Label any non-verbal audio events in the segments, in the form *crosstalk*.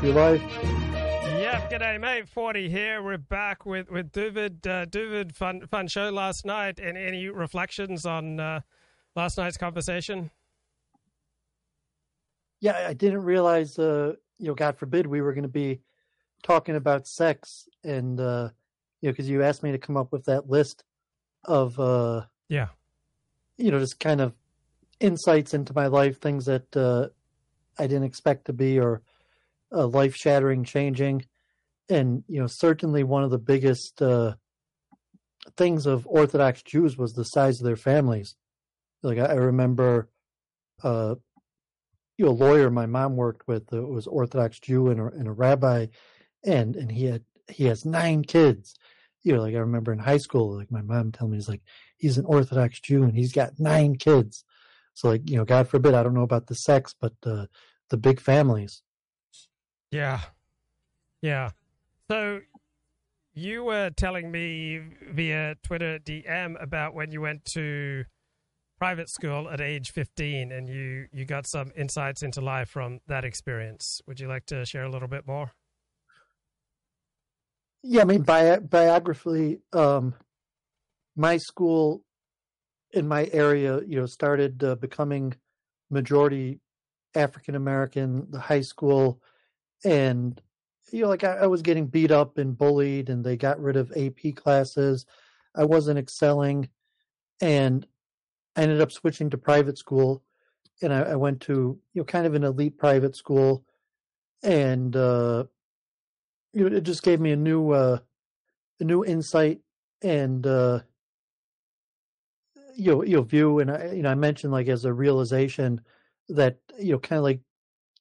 Hope you're live. Yep, g'day mate. Forty here. We're back with with Duvid. Uh, David, fun fun show last night. And any reflections on uh, last night's conversation? Yeah, I didn't realize. Uh, you know, God forbid, we were going to be talking about sex, and uh, you know, because you asked me to come up with that list of uh, yeah, you know, just kind of insights into my life, things that uh, I didn't expect to be, or uh, life shattering, changing, and you know, certainly one of the biggest uh, things of Orthodox Jews was the size of their families. Like I, I remember, uh, you know, a lawyer my mom worked with uh, was Orthodox Jew and a, and a rabbi, and and he had he has nine kids. You know, like I remember in high school, like my mom telling me, he's like, he's an Orthodox Jew and he's got nine kids. So like, you know, God forbid, I don't know about the sex, but uh, the big families. Yeah. Yeah. So you were telling me via Twitter DM about when you went to private school at age 15 and you, you got some insights into life from that experience. Would you like to share a little bit more? Yeah, I mean, bi- biographically, um, my school in my area, you know, started uh, becoming majority African American, the high school, and you know, like I, I, was getting beat up and bullied, and they got rid of AP classes. I wasn't excelling, and I ended up switching to private school, and I, I went to you know kind of an elite private school, and uh, you know, it just gave me a new uh, a new insight and uh, you know, you know view, and I you know I mentioned like as a realization that you know kind of like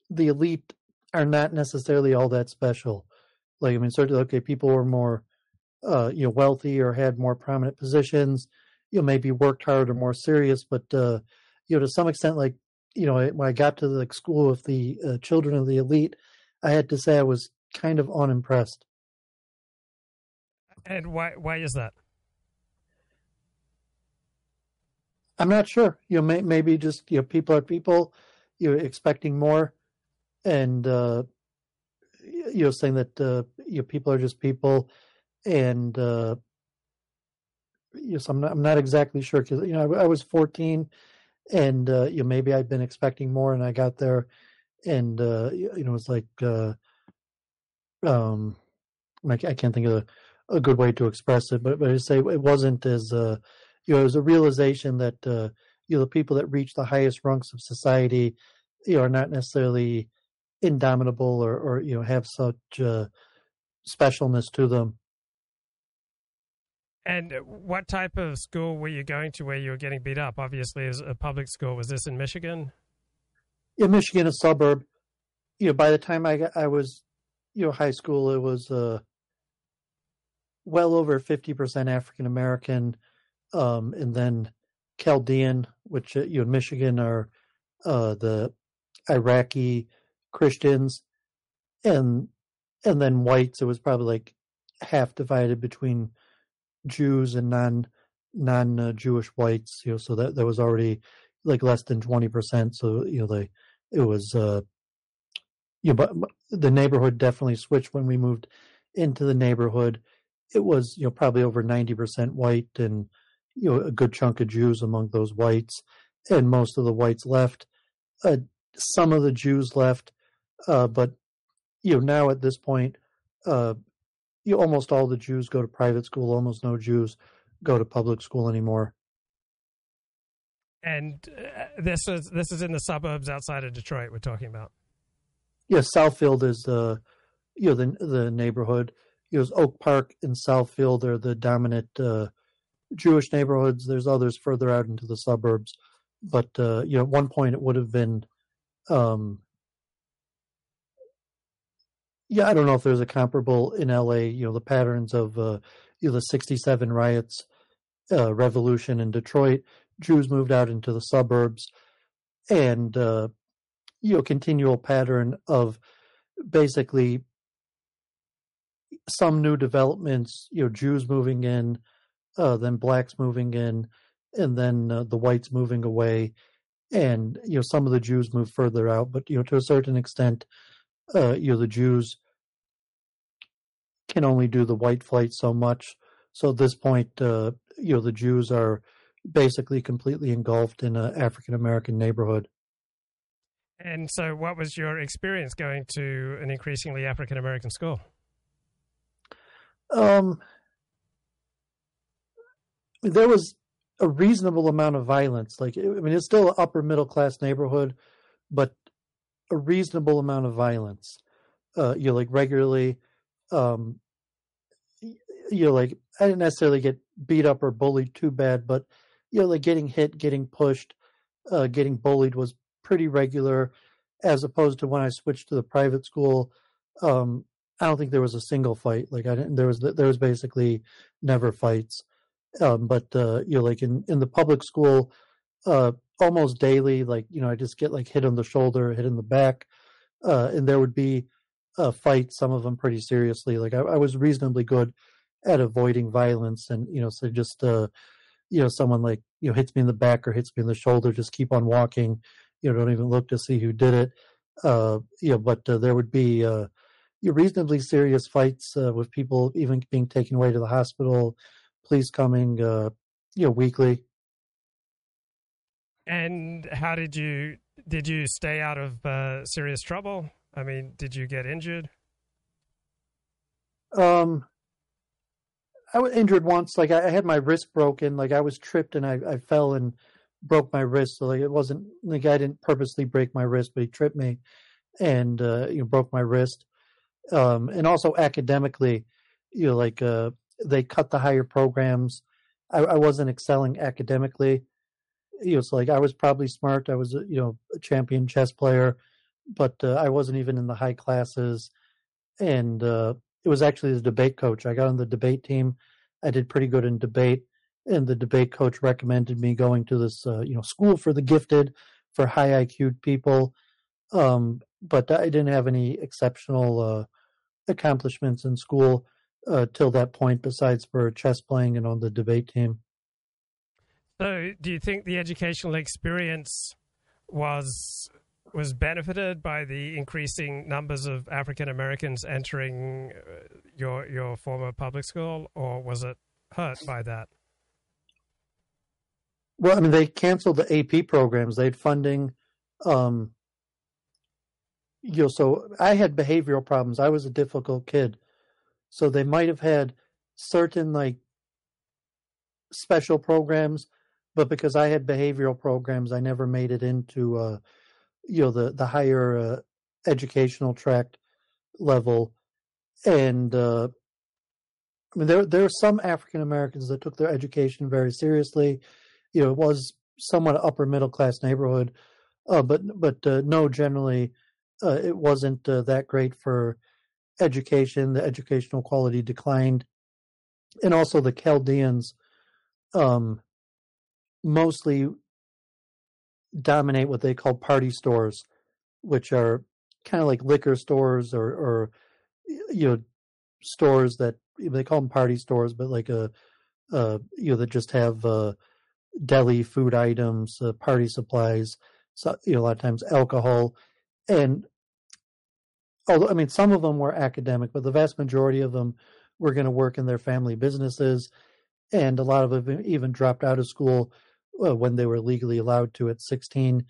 the elite are not necessarily all that special. Like, I mean, certainly, okay, people were more, uh, you know, wealthy or had more prominent positions, you know, maybe worked hard or more serious, but, uh, you know, to some extent, like, you know, when I got to the school of the uh, children of the elite, I had to say I was kind of unimpressed. And why? Why is that? I'm not sure. You know, may, maybe just you know, people are people. You're expecting more and uh, you know saying that uh, you know people are just people, and uh, yes, I'm not I'm not exactly sure because you know I, I, was 14, and uh, you know maybe I'd been expecting more, and I got there, and uh, you know it's like uh, um I, can't think of a, a, good way to express it, but but I say it wasn't as uh, you know it was a realization that uh, you know the people that reach the highest rungs of society you know are not necessarily indomitable or, or you know have such uh, specialness to them. And what type of school were you going to where you were getting beat up? Obviously, as a public school. Was this in Michigan? Yeah, Michigan, a suburb. You know, by the time I got, I was, you know, high school, it was uh, well over fifty percent African American, um, and then Chaldean, which uh, you know, in Michigan are uh, the Iraqi Christians and and then whites. It was probably like half divided between Jews and non non uh, Jewish whites. You know, so that that was already like less than twenty percent. So you know, they it was uh, you know, but the neighborhood definitely switched when we moved into the neighborhood. It was you know probably over ninety percent white and you know a good chunk of Jews among those whites, and most of the whites left. Uh, some of the Jews left uh, but you know now at this point, uh, you almost all the Jews go to private school. Almost no Jews go to public school anymore. And uh, this is this is in the suburbs outside of Detroit. We're talking about. Yes, yeah, Southfield is the you know the the neighborhood. You know, Oak Park and Southfield are the dominant uh, Jewish neighborhoods. There's others further out into the suburbs, but uh, you know, at one point it would have been um, yeah, I don't know if there's a comparable in LA. You know, the patterns of uh, you know, the '67 riots, uh, revolution in Detroit. Jews moved out into the suburbs, and uh, you know, continual pattern of basically some new developments. You know, Jews moving in, uh, then blacks moving in, and then uh, the whites moving away, and you know, some of the Jews move further out, but you know, to a certain extent uh, you know, the Jews can only do the white flight so much. So at this point, uh, you know, the Jews are basically completely engulfed in an African American neighborhood. And so, what was your experience going to an increasingly African American school? Um, there was a reasonable amount of violence. Like, I mean, it's still an upper middle class neighborhood, but a reasonable amount of violence. Uh, you know, like regularly, um, you know, like I didn't necessarily get beat up or bullied too bad, but you know, like getting hit, getting pushed, uh, getting bullied was pretty regular, as opposed to when I switched to the private school. Um, I don't think there was a single fight. Like I didn't. There was there was basically never fights. Um, but uh, you know, like in in the public school, uh, almost daily, like you know, I just get like hit on the shoulder, hit in the back, uh, and there would be a fight. Some of them pretty seriously. Like I, I was reasonably good at avoiding violence, and you know, so just uh, you know, someone like you know hits me in the back or hits me in the shoulder, just keep on walking. You know, don't even look to see who did it. Uh, you know, but uh, there would be uh, reasonably serious fights uh, with people even being taken away to the hospital, police coming, uh, you know, weekly. And how did you did you stay out of uh, serious trouble? I mean, did you get injured? Um, I was injured once. Like I, had my wrist broken. Like I was tripped and I, I fell and broke my wrist. So like it wasn't the guy didn't purposely break my wrist, but he tripped me and uh, you know broke my wrist um, and also academically, you know, like uh, they cut the higher programs. I, I, wasn't excelling academically. Know, so like I was probably smart. I was, you know, a champion chess player, but uh, I wasn't even in the high classes. And uh, it was actually the debate coach. I got on the debate team. I did pretty good in debate, and the debate coach recommended me going to this, uh, you know, school for the gifted, for high IQ people. Um, but I didn't have any exceptional uh, accomplishments in school uh, till that point, besides for chess playing and on the debate team. So, do you think the educational experience was was benefited by the increasing numbers of African Americans entering uh, your your former public school, or was it hurt by that? Well, I mean, they canceled the AP programs. They had funding um, you know, so I had behavioral problems. I was a difficult kid. So they might have had certain like special programs, but because I had behavioral programs, I never made it into uh you know the the higher uh, educational tract level and uh I mean there there are some African Americans that took their education very seriously. You know, it was somewhat upper middle class neighborhood. Uh but but uh, no generally uh, it wasn't that great for education. The educational quality declined, and also the Chaldeans um, mostly dominate what they call party stores, which are kind of like liquor stores or, or you know stores that they call them party stores, but like a, a you know that just have uh, deli food items, uh, party supplies, so, you know a lot of times alcohol. And although I mean some of them were academic, but the vast majority of them were going to work in their family businesses, and a lot of them even dropped out of school when they were legally allowed to at 16,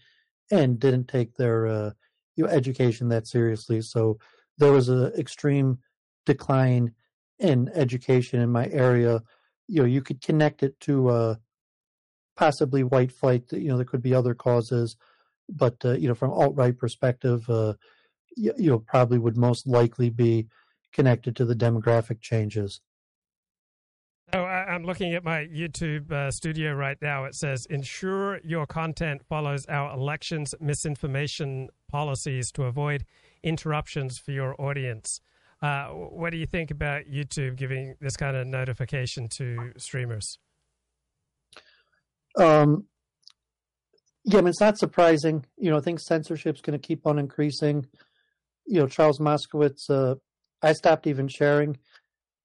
and didn't take their uh, you education that seriously. So there was an extreme decline in education in my area. You know, you could connect it to uh, possibly white flight. You know, there could be other causes, but uh, you know, from alt right perspective, uh, you know probably would most likely be connected to the demographic changes. Oh, I'm looking at my YouTube uh, studio right now. It says, ensure your content follows our elections misinformation policies to avoid interruptions for your audience. Uh, what do you think about YouTube giving this kind of notification to streamers? Um, yeah, I mean, it's not surprising. You know, I think censorship's going to keep on increasing you know Charles Moskowitz, uh, I stopped even sharing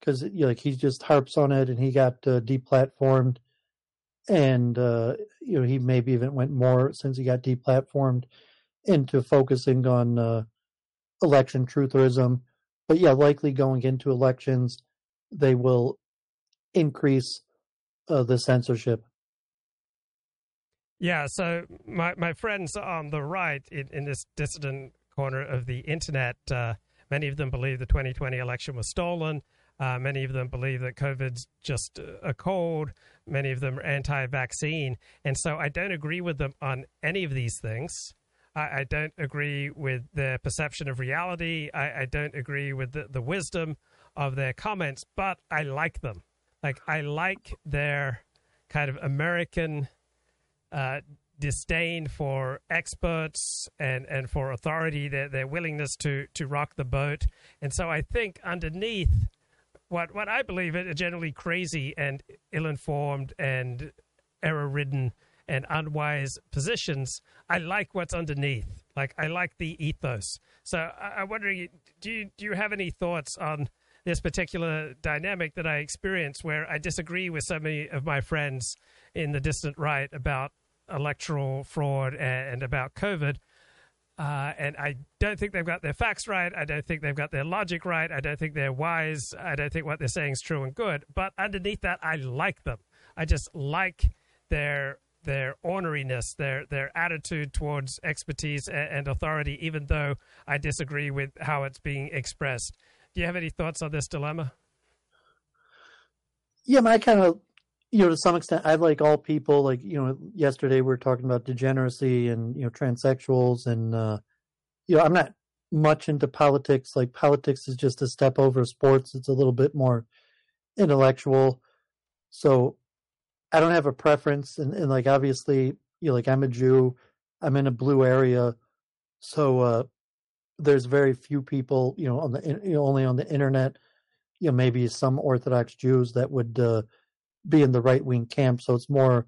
because you know, like he just harps on it, and he got uh, deplatformed, and uh, you know he maybe even went more since he got deplatformed into focusing on uh, election trutherism. But yeah, likely going into elections, they will increase uh, the censorship. Yeah, so my, my friends on the right in, in this dissident corner of the internet, uh, many of them believe the 2020 election was stolen. Uh, many of them believe that COVID's just a cold. Many of them are anti vaccine. And so I don't agree with them on any of these things. I, I don't agree with their perception of reality. I, I don't agree with the, the wisdom of their comments, but I like them. Like, I like their kind of American uh, disdain for experts and, and for authority, their, their willingness to, to rock the boat. And so I think underneath what, what I believe are generally crazy and ill informed and error ridden and unwise positions, I like what's underneath. Like I like the ethos. So I, am wondering, do you do you have any thoughts on this particular dynamic that I experience, where I disagree with so many of my friends in the dissident right about electoral fraud and, and about COVID? Uh, and I don't think they've got their facts right. I don't think they've got their logic right. I don't think they're wise. I don't think what they're saying is true and good. But underneath that, I like them. I just like their their orneriness, their their attitude towards expertise and, and authority, even though I disagree with how it's being expressed. Do you have any thoughts on this dilemma? Yeah, I kind of, you know, to some extent, I like all people. Like, you know, yesterday we were talking about degeneracy and you know transsexuals, and uh, you know, I'm not much into politics. Like, politics is just a step over sports. It's a little bit more intellectual. So I don't have a preference, and, and like obviously, you know, like I'm a Jew, I'm in a blue area, so uh, there's very few people, you know, on the you know, only on the internet, you know, maybe some Orthodox Jews that would uh, be in the right wing camp. So it's more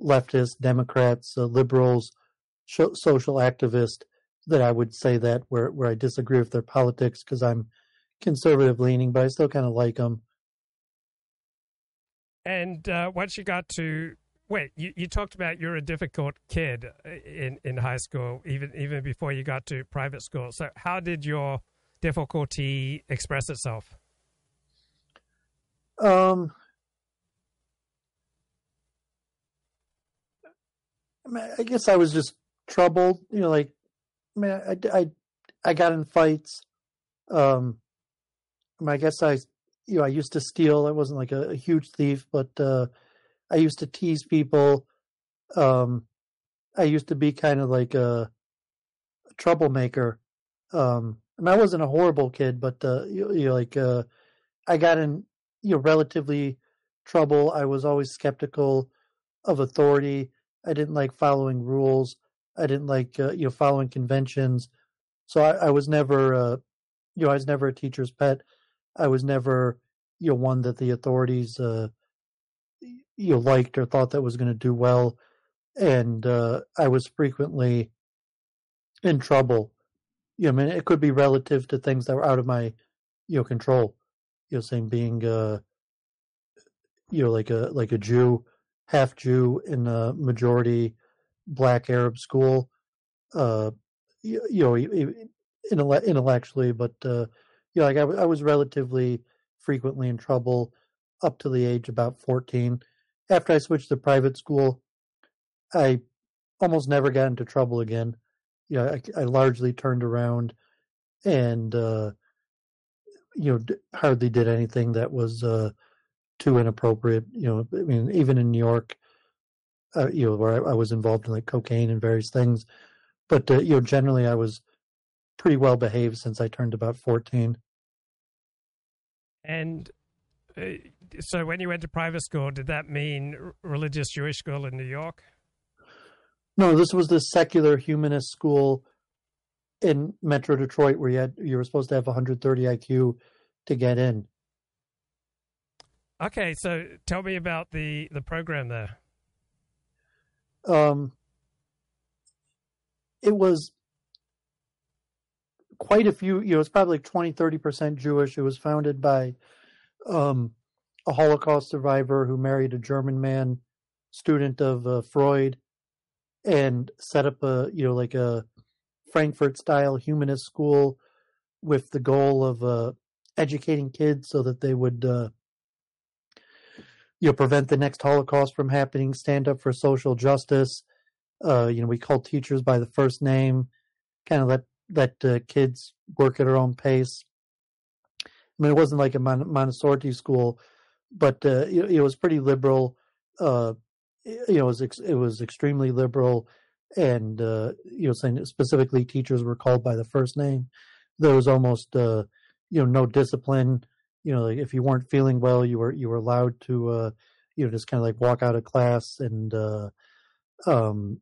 leftist, Democrats, uh, liberals, sh- social activists that I would say that where where I disagree with their politics because I'm conservative leaning, but I still kind of like them. And uh, once you got to wait, you, you talked about you're a difficult kid uh, in, in high school, even even before you got to private school. So how did your difficulty express itself? Um, I guess I was just troubled. You know, like, man, I, I, I got in fights. Um, I guess I you know, I used to steal. I wasn't like a, a huge thief, but uh, I used to tease people. Um, I used to be kind of like a, a troublemaker. Um, I, mean, I wasn't a horrible kid, but uh, you, you know, like uh, I got in you know relatively trouble. I was always skeptical of authority. I didn't like following rules. I didn't like uh, you know following conventions. So I, I was never uh, you know I was never a teacher's pet. I was never, you know, one that the authorities, uh, you know, liked or thought that was going to do well, and uh, I was frequently in trouble. You know, I mean, it could be relative to things that were out of my, you know, control. You know, saying being, uh, you know, like a like a Jew, half Jew in a majority black Arab school. Uh, you, you know, intellectually, but uh, you know, like I, I was relatively frequently in trouble up to the age about 14. After I switched to private school, I almost never got into trouble again. You know, I, I largely turned around and, uh, you know, hardly did anything that was uh, too inappropriate. You know, I mean, even in New York, uh, you know, where I, I, was involved in like cocaine and various things, but uh, you know, generally I was pretty well behaved since I turned about 14. And uh, so when you went to private school, did that mean religious Jewish school in New York? No, this was the secular humanist school in Metro Detroit where you had you were supposed to have 130 IQ to get in. Okay, so tell me about the the program there. Um it was quite a few, you know, it's probably like 20, 30% Jewish. It was founded by um, a Holocaust survivor who married a German man, student of uh, Freud, and set up a, you know, like a Frankfurt style humanist school with the goal of uh, educating kids so that they would uh, you know prevent the next Holocaust from happening, stand up for social justice. Uh, you know, we called teachers by the first name, kind of let let uh, kids work at their own pace. I mean, it wasn't like a Montessori school, but uh, it, it, was pretty liberal. Uh, you know, it was ex- it was extremely liberal, and uh, you know, saying specifically teachers were called by the first name. There was almost uh, you know no discipline. You know, like if you weren't feeling well, you were you were allowed to uh, you know just kind of like walk out of class and uh, um,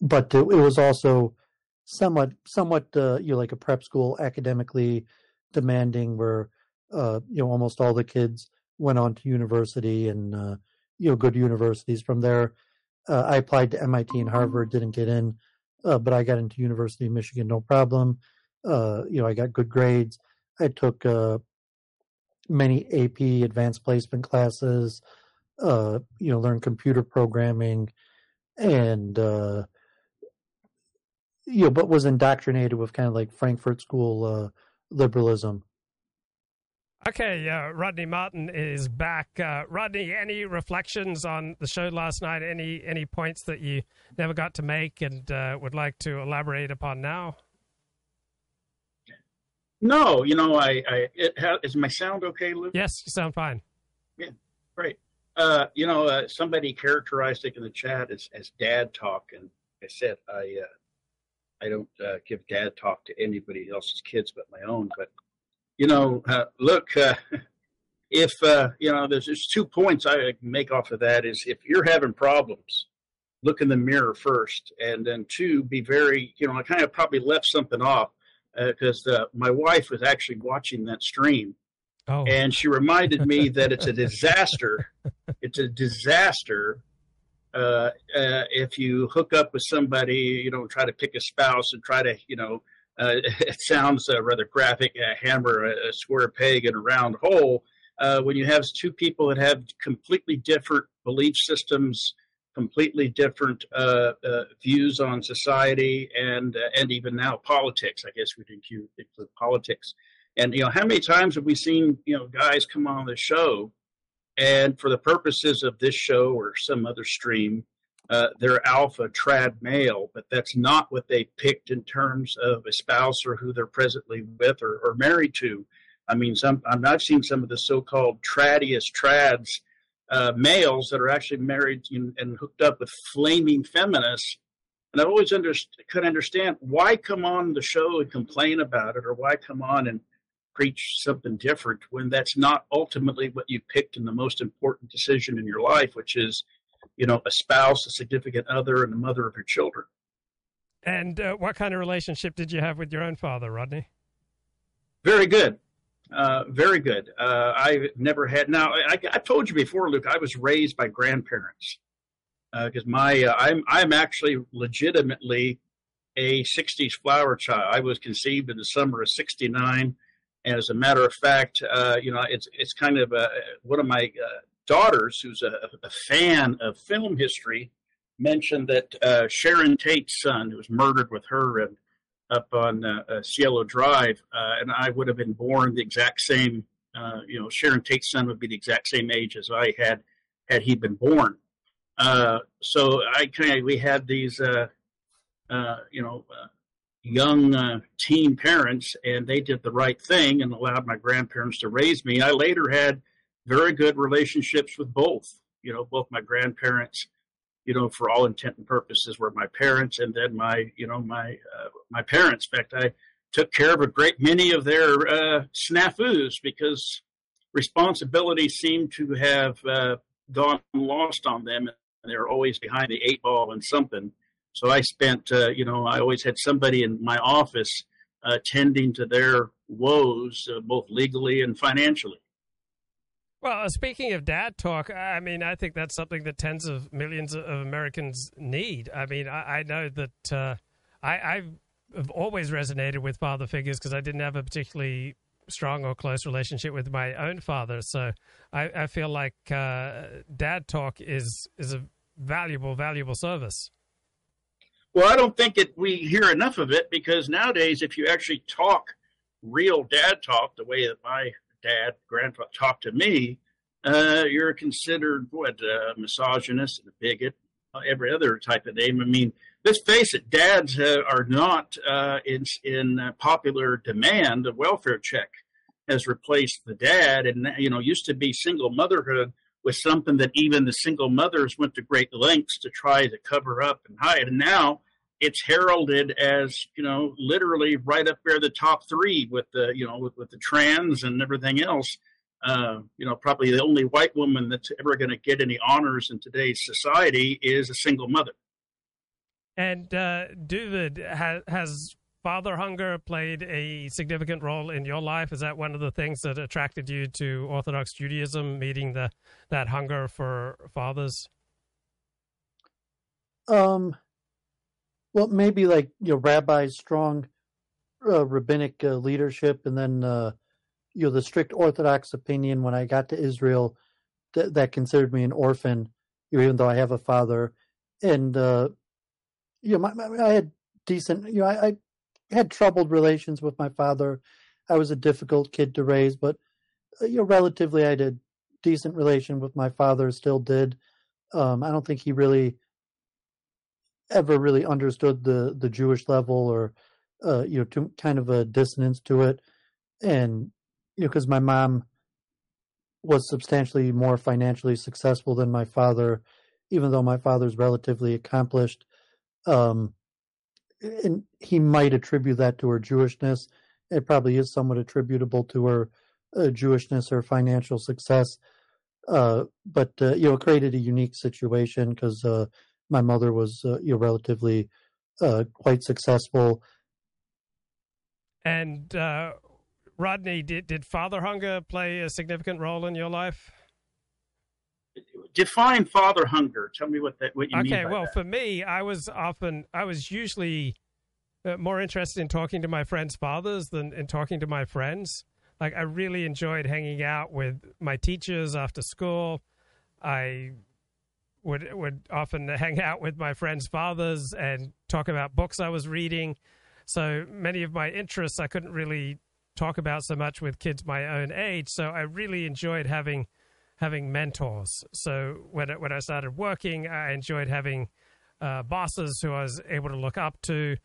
but it, was also somewhat somewhat uh, you know like a prep school academically demanding where uh, you know almost all the kids went on to university and uh, you know good universities from there. Uh, I applied to MIT and Harvard, didn't get in, uh, but I got into University of Michigan no problem. Uh, you know I got good grades. I took uh, many AP advanced placement classes. Uh, you know, learned computer programming, and uh, you know, but was indoctrinated with kind of like Frankfurt School uh, liberalism. Okay, uh, Rodney Martin is back. Uh, Rodney, any reflections on the show last night? Any any points that you never got to make and uh, would like to elaborate upon now? No, you know, I, I it ha- is my sound okay, Luke? Yes, you sound fine. Yeah, great. Uh, you know, uh, somebody characterized it in the chat as, as dad talk, and I said I uh, I don't uh, give dad talk to anybody else's kids but my own. But you know, uh, look, uh, *laughs* if uh, you know, there's just two points I make off of that is if you're having problems, look in the mirror first, and then two, be very, you know, I kind of probably left something off because uh, my wife was actually watching that stream. Oh. And she reminded me *laughs* that it's a disaster. it's a disaster uh, uh, if you hook up with somebody, you know, try to pick a spouse and try to, you know, uh, *laughs* it sounds uh, rather graphic—a hammer a, a, square peg in a round hole. Uh, when you have two people that have completely different belief systems, completely different uh, views on society, and and even now politics, I guess we'd include, include politics. And you know, how many times have we seen you know guys come on the show and for the purposes of this show or some other stream, uh, they're alpha trad male, but that's not what they picked in terms of a spouse or who they're presently with or, or married to. I mean, some I've seen some of the so-called tradiest trads uh, males that are actually married and hooked up with flaming feminists. And I've always under, could understand why come on the show and complain about it, or why come on and preach something different when that's not ultimately what you picked in the most important decision in your life, which is, you know, a spouse, a significant other, and the mother of your children. And uh, what kind of relationship did you have with your own father, Rodney? Very good. Uh, very good. Uh, I've never had. Now, I, told you before, Luke. I was raised by grandparents because uh, my uh, I'm I'm actually legitimately a '60s flower child. I was conceived in the summer of '69 as a matter of fact, uh, you know, it's it's kind of a, one of my uh, daughters, who's a, a, fan of film history, mentioned that uh, Sharon Tate's son, who was murdered with her and up on uh, uh, Cielo Drive, uh, and I would have been born the exact same. you know, Sharon Tate's son would be the exact same age as I had had he been born. so I kind of we had these, you know young uh, teen parents, and they did the right thing and allowed my grandparents to raise me. I later had very good relationships with both. You know, both my grandparents, you know, for all intent and purposes, were my parents, and then my, you know, my uh, my parents. In fact, I took care of a great many of their uh, snafus because responsibility seemed to have uh, gone lost on them, and they were always behind the eight ball and something so I spent, uh, you know, I always had somebody in my office uh, tending to their woes, uh, both legally and financially. Well, speaking of dad talk, I mean, I think that's something that tens of millions of Americans need. I mean, I, I know that uh, I, I've always resonated with father figures because I didn't have a particularly strong or close relationship with my own father. So I, I feel like uh, dad talk is is a valuable, valuable service. Well, I don't think that we hear enough of it because nowadays, if you actually talk real dad talk, the way that my dad, grandfather talked to me, uh, you're considered what uh, misogynist and a bigot, uh, every other type of name. I mean, let's face it, dads uh, are not uh, in in popular demand. The welfare check has replaced the dad, and you know, used to be single motherhood was something that even the single mothers went to great lengths to try to cover up and hide. And now it's heralded as you know literally right up there the top three with the you know with, with the trans and everything else. Uh, you know probably the only white woman that's ever going to get any honors in today's society is a single mother. And uh, david has, has father hunger played a significant role in your life? Is that one of the things that attracted you to orthodox judaism meeting the that hunger for fathers? Um well, maybe like you know, rabbis, strong uh, rabbinic uh, leadership, and then uh, you know the strict Orthodox opinion. When I got to Israel, th- that considered me an orphan, even though I have a father, and uh, you know, my, my, I had decent. You know, I, I had troubled relations with my father. I was a difficult kid to raise, but uh, you know, relatively, I had a decent relation with my father. Still did. Um, I don't think he really ever really understood the the Jewish level or uh, you know to, kind of a dissonance to it, and you know because my mom was substantially more financially successful than my father, even though my father's relatively accomplished. Um, and he might attribute that to her Jewishness. It probably is somewhat attributable to her uh, Jewishness or financial success. Uh, but uh, you know, created a unique situation because uh, my mother was uh, you know, relatively uh, quite successful. And uh, Rodney, did did father hunger play a significant role in your life? Define father hunger. Tell me what that what you okay, mean. Okay, well, that. for me, I was often I was usually uh, more interested in talking to my friends' fathers than in talking to my friends. Like I really enjoyed hanging out with my teachers after school. I would would often hang out with my friends' fathers and talk about books I was reading. So many of my interests I couldn't really talk about so much with kids my own age. So I really enjoyed having having mentors. So when when I started working, I enjoyed having uh, bosses who I was able to look up to.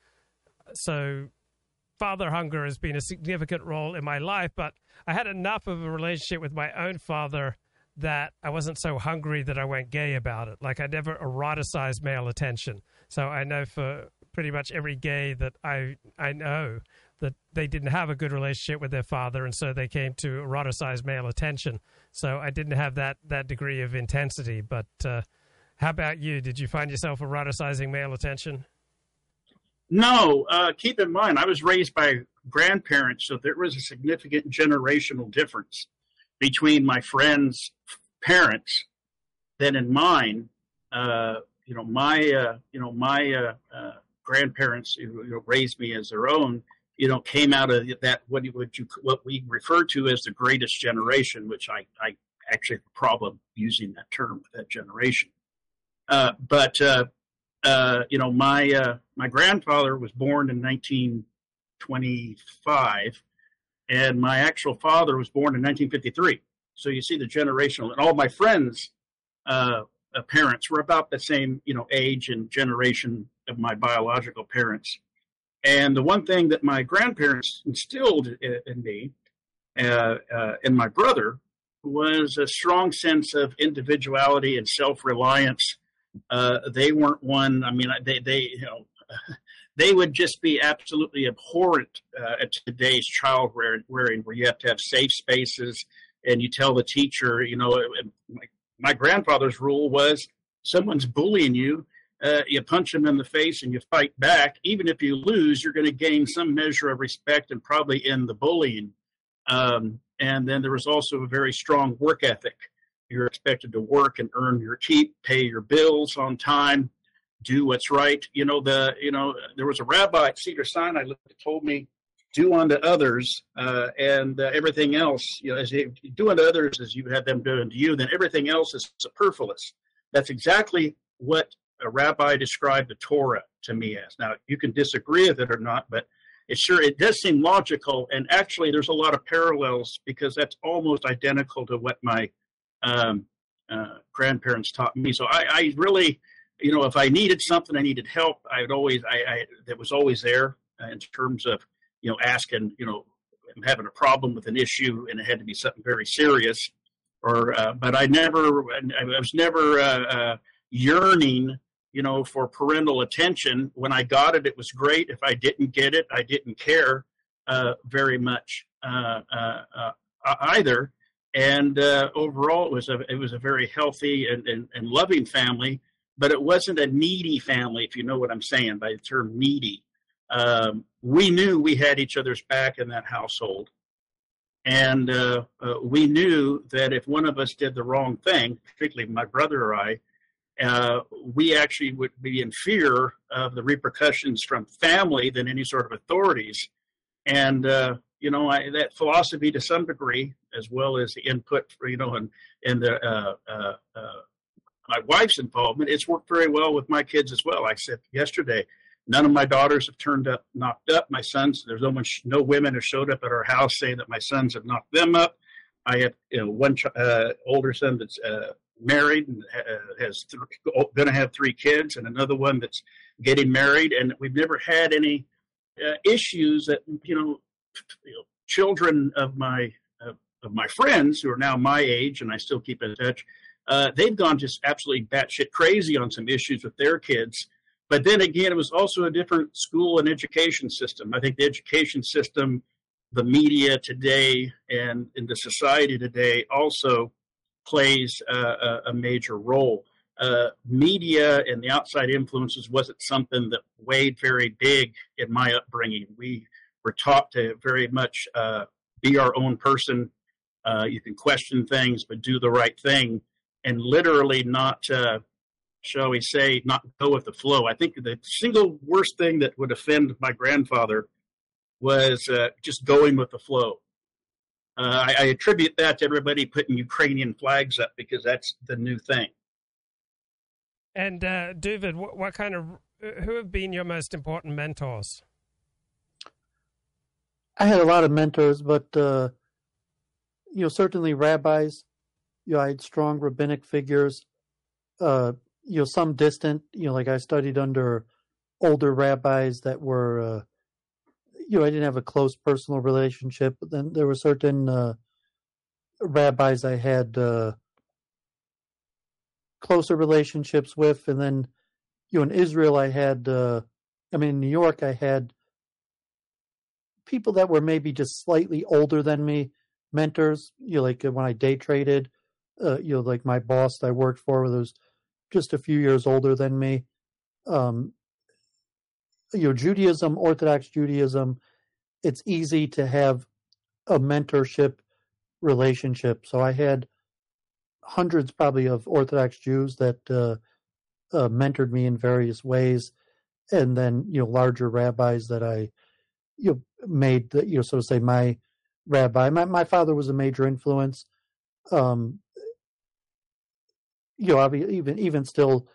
So father hunger has been a significant role in my life, but I had enough of a relationship with my own father that I wasn't so hungry that I went gay about it. Like I never eroticized male attention. So I know for pretty much every gay that I I know that they didn't have a good relationship with their father, and so they came to eroticize male attention. So I didn't have that that degree of intensity. But uh, how about you? Did you find yourself eroticizing male attention? No. Uh, keep in mind, I was raised by grandparents, so there was a significant generational difference between my friends' parents than in mine. Uh, you know, my uh, you know my uh, uh grandparents you know, raised me as their own. You know, came out of that what would you what we refer to as the greatest generation, which I I actually have a problem using that term with that generation. Uh, but uh, you know, my my grandfather was born in 1925 and my actual father was born in 1953. So you see the generational, and all my friends' uh, uh, parents were about the same, you know, age and generation of my biological parents. And the one thing that my grandparents instilled in, in me uh, uh, and my brother was a strong sense of individuality and self-reliance. Uh, they weren't one. I mean, they they you know they would just be absolutely abhorrent uh, at today's child rearing, where you have to have safe spaces and you tell the teacher, you know, my, my grandfather's rule was someone's bullying you, uh, you punch them in the face and you fight back. Even if you lose, you're going to gain some measure of respect and probably end the bullying. Um, and then there was also a very strong work ethic. You're expected to work and earn your keep, pay your bills on time, do what's right. You know, the you know there was a rabbi at Cedar Sinai that told me, do unto others, uh, and uh, everything else. You know, as you do unto others as you have them do unto you, then everything else is superfluous. That's exactly what a rabbi described the Torah to me as. Now you can disagree with it or not, but it sure it does seem logical. And actually, there's a lot of parallels because that's almost identical to what my um, uh, grandparents taught me. So I, I, really, you know, if I needed something, I needed help. I would always, I, I that was always there in terms of, you know, asking, you know, I'm having a problem with an issue and it had to be something very serious or uh, but I never I was never uh, uh, yearning you know for parental attention. When I got it it was great. If I didn't get it I didn't care uh, very much uh, uh, either. And overall it was a it was a very healthy and, and, and loving family but it wasn't a needy family if you know what I'm saying by the term needy um, we knew we had each other's back in that household and uh, uh, we knew that if one of us did the wrong thing, particularly my brother or I, uh, we actually would be in fear of the repercussions from family than any sort of authorities. And, uh, you know, I, that philosophy to some degree, as well as the input, for, you know, and, and the, uh, uh, my wife's involvement, it's worked very well with my kids as well. I said yesterday, None of my daughters have turned up, knocked up. My sons, there's no, one, no women have showed up at our house saying that my sons have knocked them up. I have you know one uh, older son that's uh, married and uh, has th- going to have three kids, and another one that's getting married, and we've never had any uh, issues that you know, you know, children of my of my friends who are now my age, and I still keep in touch. Uh, they've gone just absolutely batshit crazy on some issues with their kids but then again, it was also a different school and education system. I think the education system, the media today, and in the society today also plays a, a major role. Uh, media and the outside influences wasn't something that weighed very big in my upbringing. We were taught to very much uh, be our own person. Uh, you can question things, but do the right thing, and literally not uh, shall we say, not go with the flow. I think the single worst thing that would offend my grandfather was uh, just going with the flow. Uh, I, I, attribute that to everybody putting Ukrainian flags up because that's the new thing. And uh, David, what, what kind of who have been your most important mentors? I had a lot of mentors, but uh, you know, certainly rabbis. You know, I had strong rabbinic figures. Uh, you know some distant you know like i studied under older rabbis that were uh, you know i didn't have a close personal relationship but then there were certain uh, rabbis i had uh, closer relationships with and then you know in israel i had uh, i mean in new york i had people that were maybe just slightly older than me mentors you know like when i day traded uh, you know like my boss that i worked for was just a few years older than me. Um, you know, Judaism, Orthodox Judaism, it's easy to have a mentorship relationship. So I had hundreds probably of Orthodox Jews that uh, uh, mentored me in various ways, and then you know larger rabbis that I you know made you know so to say my rabbi. My my father was a major influence. Um, you know, even even still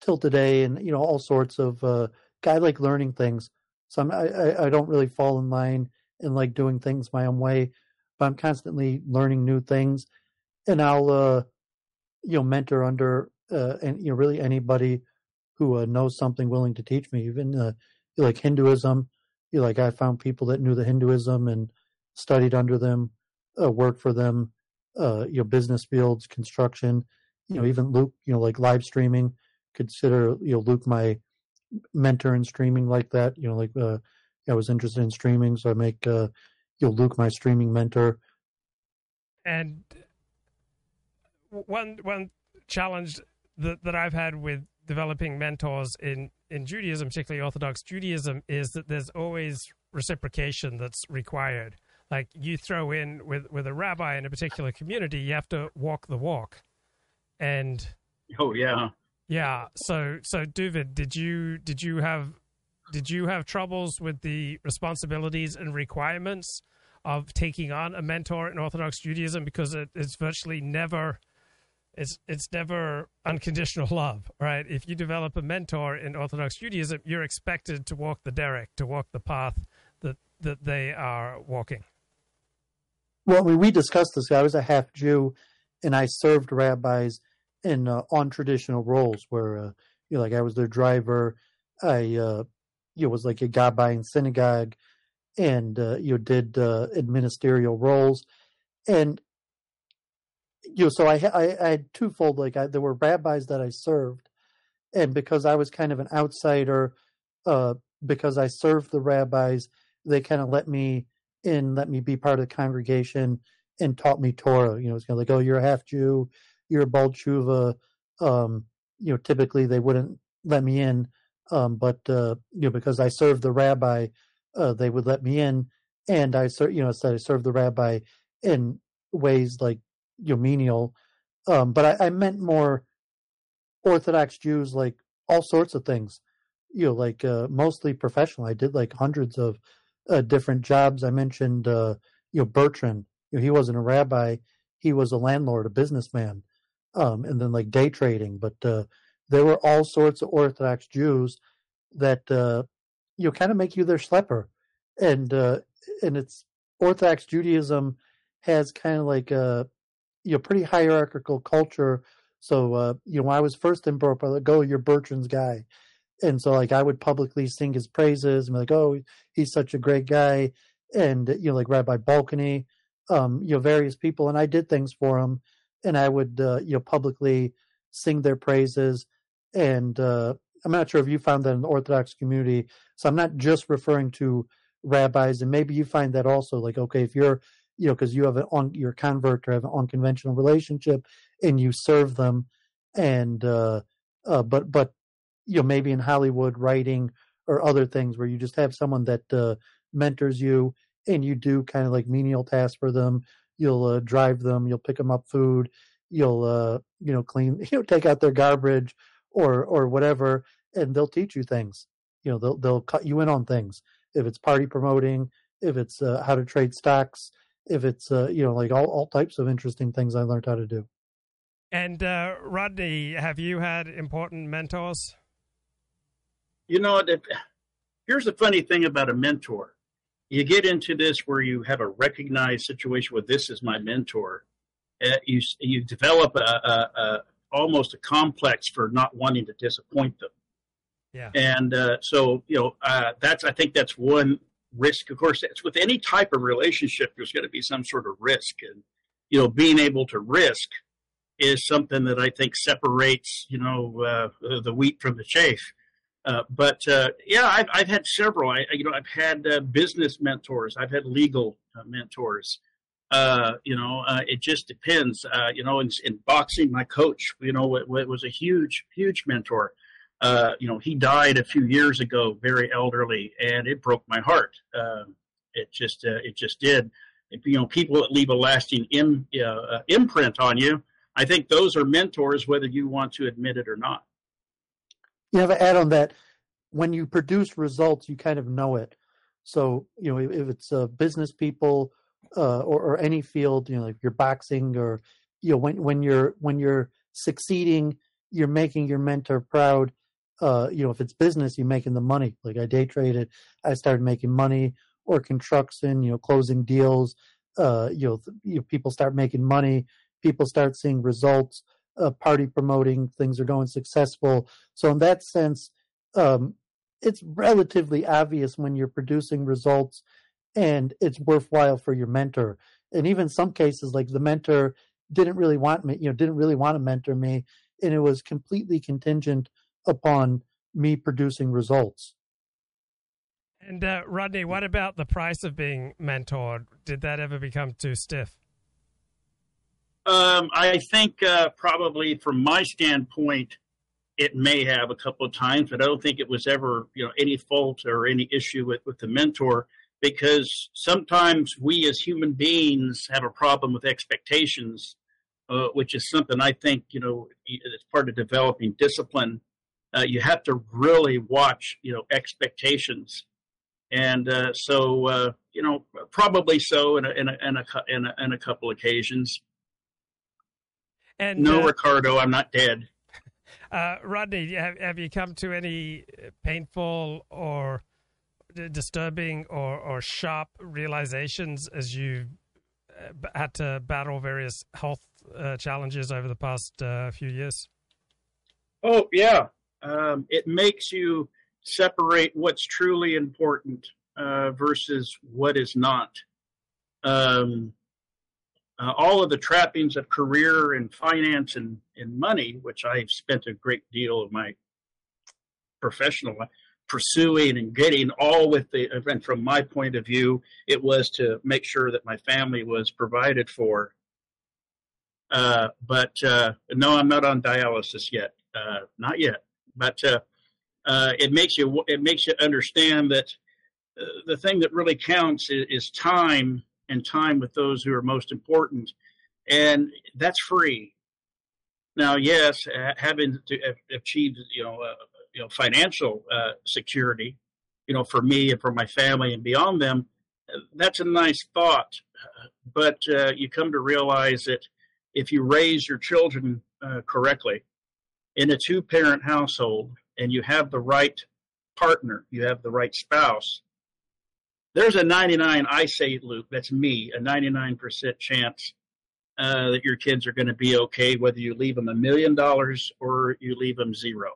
till today, and you know, all sorts of. Uh, I like learning things, so I'm, I I don't really fall in line and like doing things my own way, but I'm constantly learning new things, and I'll uh, you know mentor under uh, and you know really anybody who uh, knows something willing to teach me, even uh, like Hinduism. You know, like I found people that knew the Hinduism and studied under them, uh, worked for them, uh, you know, business fields, construction you know, even Luke, you know, like live streaming, consider, you know, Luke my mentor in streaming like that. You know, like uh, I was interested in streaming, so I make, uh, you know, Luke my streaming mentor. And one one challenge that that I've had with developing mentors in in Judaism, particularly Orthodox Judaism, is that there's always reciprocation that's required. Like you throw in with with a rabbi in a particular community, you have to walk the walk and oh yeah, yeah. So so David, did you did you have did you have troubles with the responsibilities and requirements of taking on a mentor in Orthodox Judaism because it, it's virtually never it's it's never unconditional love, right? If you develop a mentor in Orthodox Judaism, you're expected to walk the derech, to walk the path that that they are walking. Well, we, we discussed this. I was a half Jew, and I served rabbis in uh, on traditional roles where uh, you know, like I was their driver. I uh, you know, was like a gabbai in synagogue, and uh, you know, did uh, administerial roles, and you know, so I, I, I had twofold. Like I, there were rabbis that I served, and because I was kind of an outsider, uh, because I served the rabbis, they kind of let me in, let me be part of the congregation, and taught me Torah. You know, it's kind of like, oh, you're a half Jew, you're a baal teshuva. Um, you know, typically they wouldn't let me in, um, but uh, you know, because I served the rabbi, uh, they would let me in, and I serve, you know, said I served the rabbi in ways like you know, menial. Um, but I, I meant more Orthodox Jews, like all sorts of things. You know, like uh, mostly professional. I did like hundreds of uh, different jobs. I mentioned, uh, you know, Bertrand. You know, he wasn't a rabbi; he was a landlord, a businessman, um, and then like day trading. But uh, there were all sorts of Orthodox Jews that uh, you know kind of make you their schlepper, and uh, and it's Orthodox Judaism has kind of like a you know pretty hierarchical culture. So uh, you know when I was first in Broke, like, "Oh, you're Bertrand's guy," and so like I would publicly sing his praises and be like, "Oh, he's such a great guy," and you know like Rabbi Balkany, um, you know various people, and I did things for them, and I would uh, you know publicly sing their praises, and uh, I'm not sure if you found that in the Orthodox community. So I'm not just referring to rabbis, and maybe you find that also. Like, okay, if you're you know, because you have an on your convert or have an unconventional relationship, and you serve them, and uh, uh, but but you know maybe in Hollywood writing or other things where you just have someone that uh, mentors you, and you do kind of like menial tasks for them. You'll uh, drive them, you'll pick them up food, you'll uh, you know clean, *laughs* you know take out their garbage or or whatever, and they'll teach you things. You know they'll they'll cut you in on things if it's party promoting, if it's uh, how to trade stocks if it's uh, you know like all, all types of interesting things I learned how to do. And uh, Rodney, have you had important mentors? You know, here's the funny thing about a mentor. You get into this where you have a recognized situation where this is my mentor. Uh, you you develop a, a, a, almost a complex for not wanting to disappoint them. Yeah. And uh, so you know uh, that's I think that's one risk. Of course, it's with any type of relationship, there's going to be some sort of risk, and you know, being able to risk is something that I think separates you know uh, the wheat from the chaff. Uh, but uh, yeah, I've I've had several. I you know I've had uh, business mentors. I've had legal uh, mentors. Uh, you know, it just depends. you know, in, in, boxing, my coach, you know, it, it was a huge, huge mentor you know, he died a few years ago, very elderly, and it broke my heart. It just, it just did. If, you know, people that leave a lasting Im, imprint on you, I think those are mentors, whether you want to admit it or not. You have to add on that when you produce results, you kind of know it. So, you know, if, if it's uh, business people uh, or, or any field, you know, like you're boxing or, you know, when, when you're, when you're succeeding, you're making your mentor proud uh, you know, if it's business, you're making the money. Like I day traded, I started making money or construction, you know, closing deals. Uh, you know, you know, people start making money. People start seeing results. Uh, party promoting things are going successful. So in that sense, um, it's relatively obvious when you're producing results, and it's worthwhile for your mentor. And even some cases, like the mentor didn't really want me, you know, didn't really want to mentor me, and it was completely contingent upon me producing results. And uh, Rodney, what about the price of being mentored? Did that ever become too stiff? Um, I think uh, probably from my standpoint, it may have a couple of times, but I don't think it was ever you know any fault or any issue with, with the mentor because sometimes we as human beings have a problem with expectations, uh, which is something I think you know it's part of developing discipline uh, you have to really watch, you know, expectations. And uh, so, uh, you know, probably so in a, in a, in a, in a, in a couple occasions. And no, uh, Ricardo, I'm not dead. *laughs* Uh, Rodney, have, have you come to any painful or disturbing or, or sharp realizations as you uh, had to battle various health uh, challenges over the past uh, few years? Oh, yeah. Um, it makes you separate what's truly important uh, versus what is not. Um, uh, all of the trappings of career and finance and, and money, which I've spent a great deal of my professional life pursuing and getting all with the and from my point of view it was to make sure that my family was provided for. Uh, but uh, no i'm not on dialysis yet. Uh, not yet. But uh, uh, it makes you it makes you understand that uh, the thing that really counts is, is time and time with those who are most important and that's free now yes having to achieve you know you know financial uh, security, you know, for me and for my family and beyond them, that's a nice thought. But uh, you come to realize that if you raise your children uh, correctly in a two-parent household and you have the right partner, you have the right spouse, there's a 99, I say, Luke, that's me, a 99% chance uh, that your kids are going to be okay, whether you leave them a million dollars or you leave them zero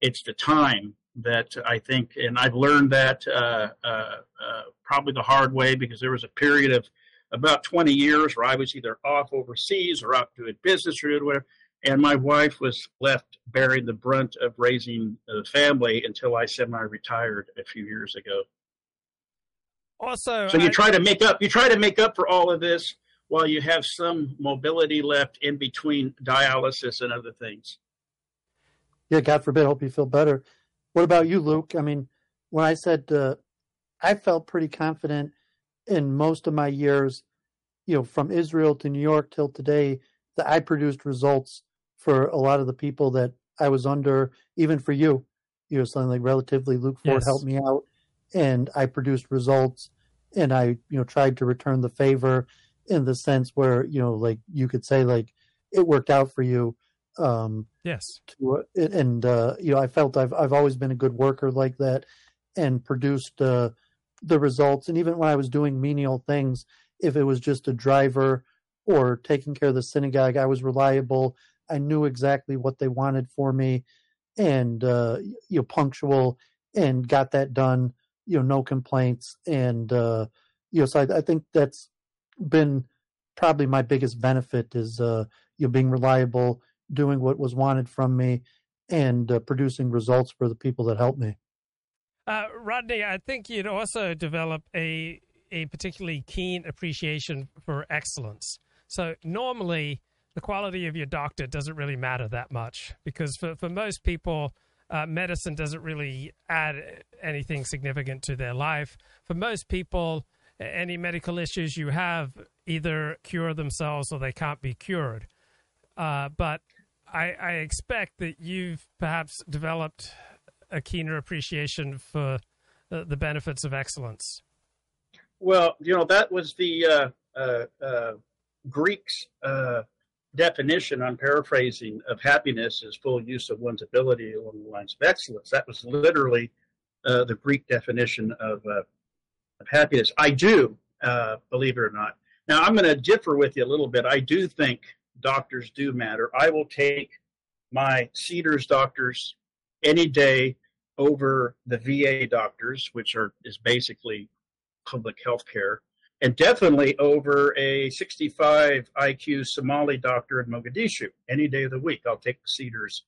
it's the time that I think, and I've learned that uh, uh, uh, probably the hard way because there was a period of about 20 years where I was either off overseas or out doing business or whatever, and my wife was left bearing the brunt of raising the family until I semi-retired a few years ago. Also, so you I, try to make up. You try to make up for all of this while you have some mobility left in between dialysis and other things yeah, God forbid, hope you feel better. What about you, Luke? I mean, when I said uh, I felt pretty confident in most of my years, you know, from Israel to New York till today, that I produced results for a lot of the people that I was under, even for you. You know, something like relatively Luke Ford yes. helped me out, and I produced results, and I, you know, tried to return the favor in the sense where, you know, like you could say, like it worked out for you um, yes. To, and uh, you know, I felt I've I've always been a good worker like that, and produced uh, the results. And even when I was doing menial things, if it was just a driver or taking care of the synagogue, I was reliable. I knew exactly what they wanted for me, and uh, you know, punctual, and got that done. You know, no complaints, and uh, you know, so I, I think that's been probably my biggest benefit is uh, you know being reliable doing what was wanted from me and uh, producing results for the people that helped me. Uh, Rodney, I think you'd also develop a a particularly keen appreciation for excellence. So normally, the quality of your doctor doesn't really matter that much because for for most people. Uh, medicine doesn't really add anything significant to their life. For most people, any medical issues you have either cure themselves or they can't be cured. Uh, but I, I expect that you've perhaps developed a keener appreciation for the, the benefits of excellence. Well, you know that was the uh, uh, uh, Greeks' uh, definition. I'm paraphrasing of happiness is full use of one's ability along the lines of excellence. That was literally uh, the Greek definition of, uh, of happiness. I do, believe it or not. Now I'm going to differ with you a little bit. I do think doctors do matter. I will take my Cedars doctors any day over the VA doctors, which are is basically public health care, and definitely over a 65 IQ Somali doctor in Mogadishu any day of the week. I'll take the Cedars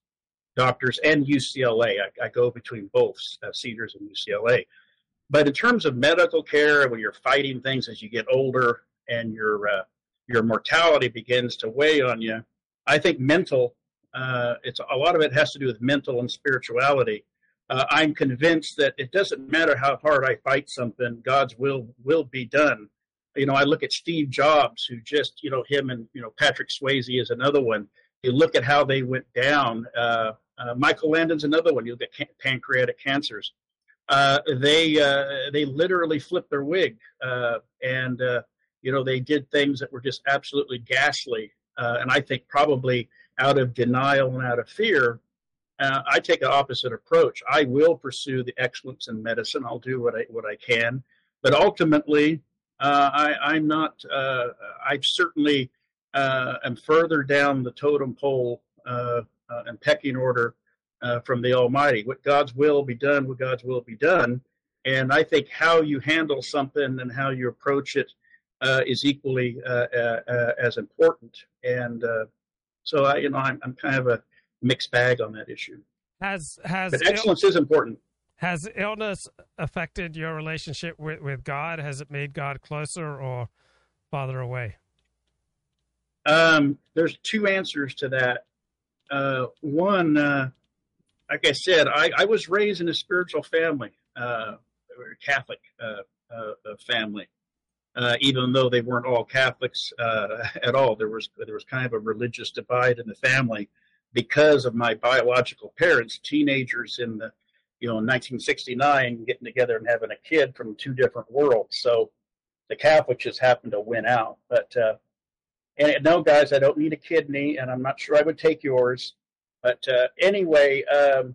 doctors and UCLA. I, I go between both uh, Cedars and UCLA. But in terms of medical care, when you're fighting things as you get older and you're uh, your mortality begins to weigh on you. I think mental, uh, it's a lot of it has to do with mental and spirituality. Uh, I'm convinced that it doesn't matter how hard I fight something, God's will will be done. You know, I look at Steve Jobs, who just, you know, him and you know Patrick Swayze is another one. You look at how they went down. Uh, uh Michael Landon's another one. You look at can- pancreatic cancers. Uh, they uh, they literally flipped their wig and you know, they did things that were just absolutely ghastly. uh, and I think probably out of denial and out of fear, uh, I take an opposite approach. I will pursue the excellence in medicine. I'll do what I what I can, but ultimately, uh, I, am not. Uh, I certainly uh, am further down the totem pole uh, uh, and pecking order from the Almighty. What God's will be done. What God's will be done. And I think how you handle something and how you approach it is equally as important. And so, I, you know, I'm, I'm kind of a mixed bag on that issue. Has has but excellence is important. Has illness affected your relationship with, with God? Has it made God closer or farther away? Um, there's two answers to that. Uh, one, uh, like I said, I, I, was raised in a spiritual family, uh, Catholic uh, uh, family. Uh, even though they weren't all Catholics at all, there was there was kind of a religious divide in the family because of my biological parents, teenagers in the, you know, 1969, getting together and having a kid from two different worlds. So the Catholics just happened to win out. But uh, and no, guys, I don't need a kidney, and I'm not sure I would take yours. But uh, anyway, um,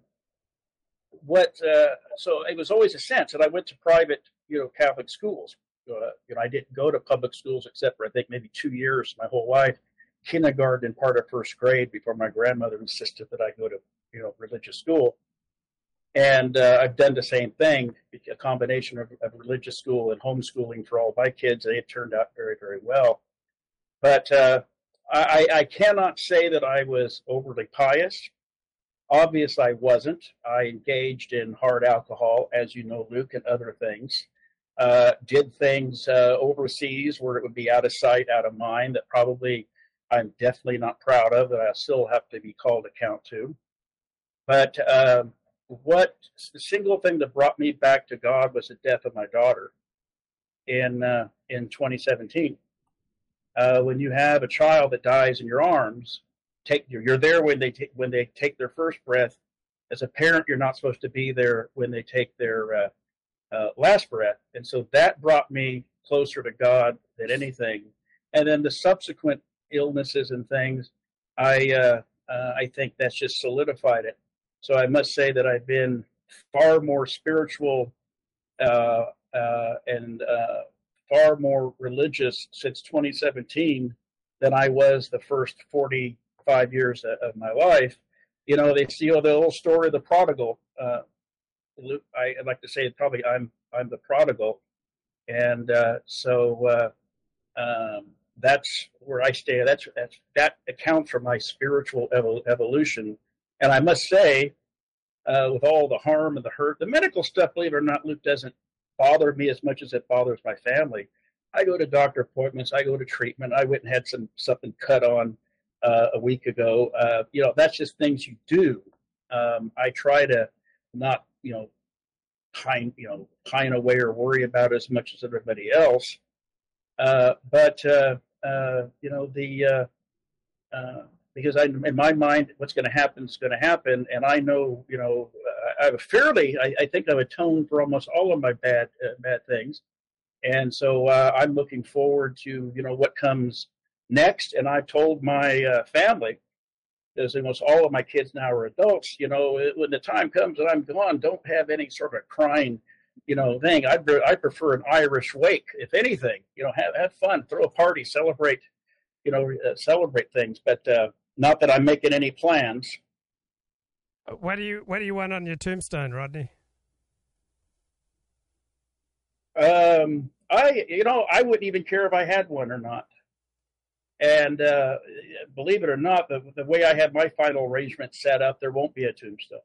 what? Uh, so it was always a sense that I went to private, you know, Catholic schools. Uh, you know, I didn't go to public schools except for I think maybe two years my whole life kindergarten and part of first grade before my grandmother insisted that I go to you know religious school. And uh, I've done the same thing, a combination of, of, religious school and homeschooling for all my kids. They turned out very, very well. But uh, I, I cannot say that I was overly pious. Obviously, I wasn't. I engaged in hard alcohol, as you know, Luke, and other things. Uh, did things uh, overseas where it would be out of sight, out of mind that probably I'm definitely not proud of that I still have to be called account to. But uh, what the single thing that brought me back to God was the death of my daughter in uh, in 2017. Uh, when you have a child that dies in your arms, take you're, you're there when they take when they take their first breath. As a parent, you're not supposed to be there when they take their uh, uh, last breath, and so that brought me closer to God than anything. And then the subsequent illnesses and things, I uh, uh, I think that's just solidified it. So I must say that I've been far more spiritual uh, uh and uh, far more religious since 2017 than I was the first 45 years of my life. You know, they see oh, the old story of the prodigal. Uh, I, would like to say probably I'm I'm the prodigal, and so um, that's where I stay. That's, that's that accounts for my spiritual evolution. And I must say, uh, with all the harm and the hurt, the medical stuff, believe it or not, Luke doesn't bother me as much as it bothers my family. I go to doctor appointments. I go to treatment. I went and had some something cut on uh, a week ago. Uh, you know, that's just things you do. Um, I try to not, you know, pine, you know, pine away or worry about as much as everybody else. Uh, but uh, uh, you know the uh, uh, because I, in my mind, what's going to happen is going to happen, and I know, you know, I have a fairly, I, I, think I've atoned for almost all of my bad bad things, and so I'm looking forward to, you know, what comes next. And I told my family, as almost all of my kids now are adults, you know, when the time comes that I'm gone, don't have any sort of crying you know thing. I I prefer an Irish wake, if anything. You know, have have fun, throw a party, celebrate, you know, uh, celebrate things. But uh, not that I'm making any plans. What do you What do you want on your tombstone, Rodney? Um, I you know I wouldn't even care if I had one or not. And uh, believe it or not, the the way I have my final arrangement set up, there won't be a tombstone.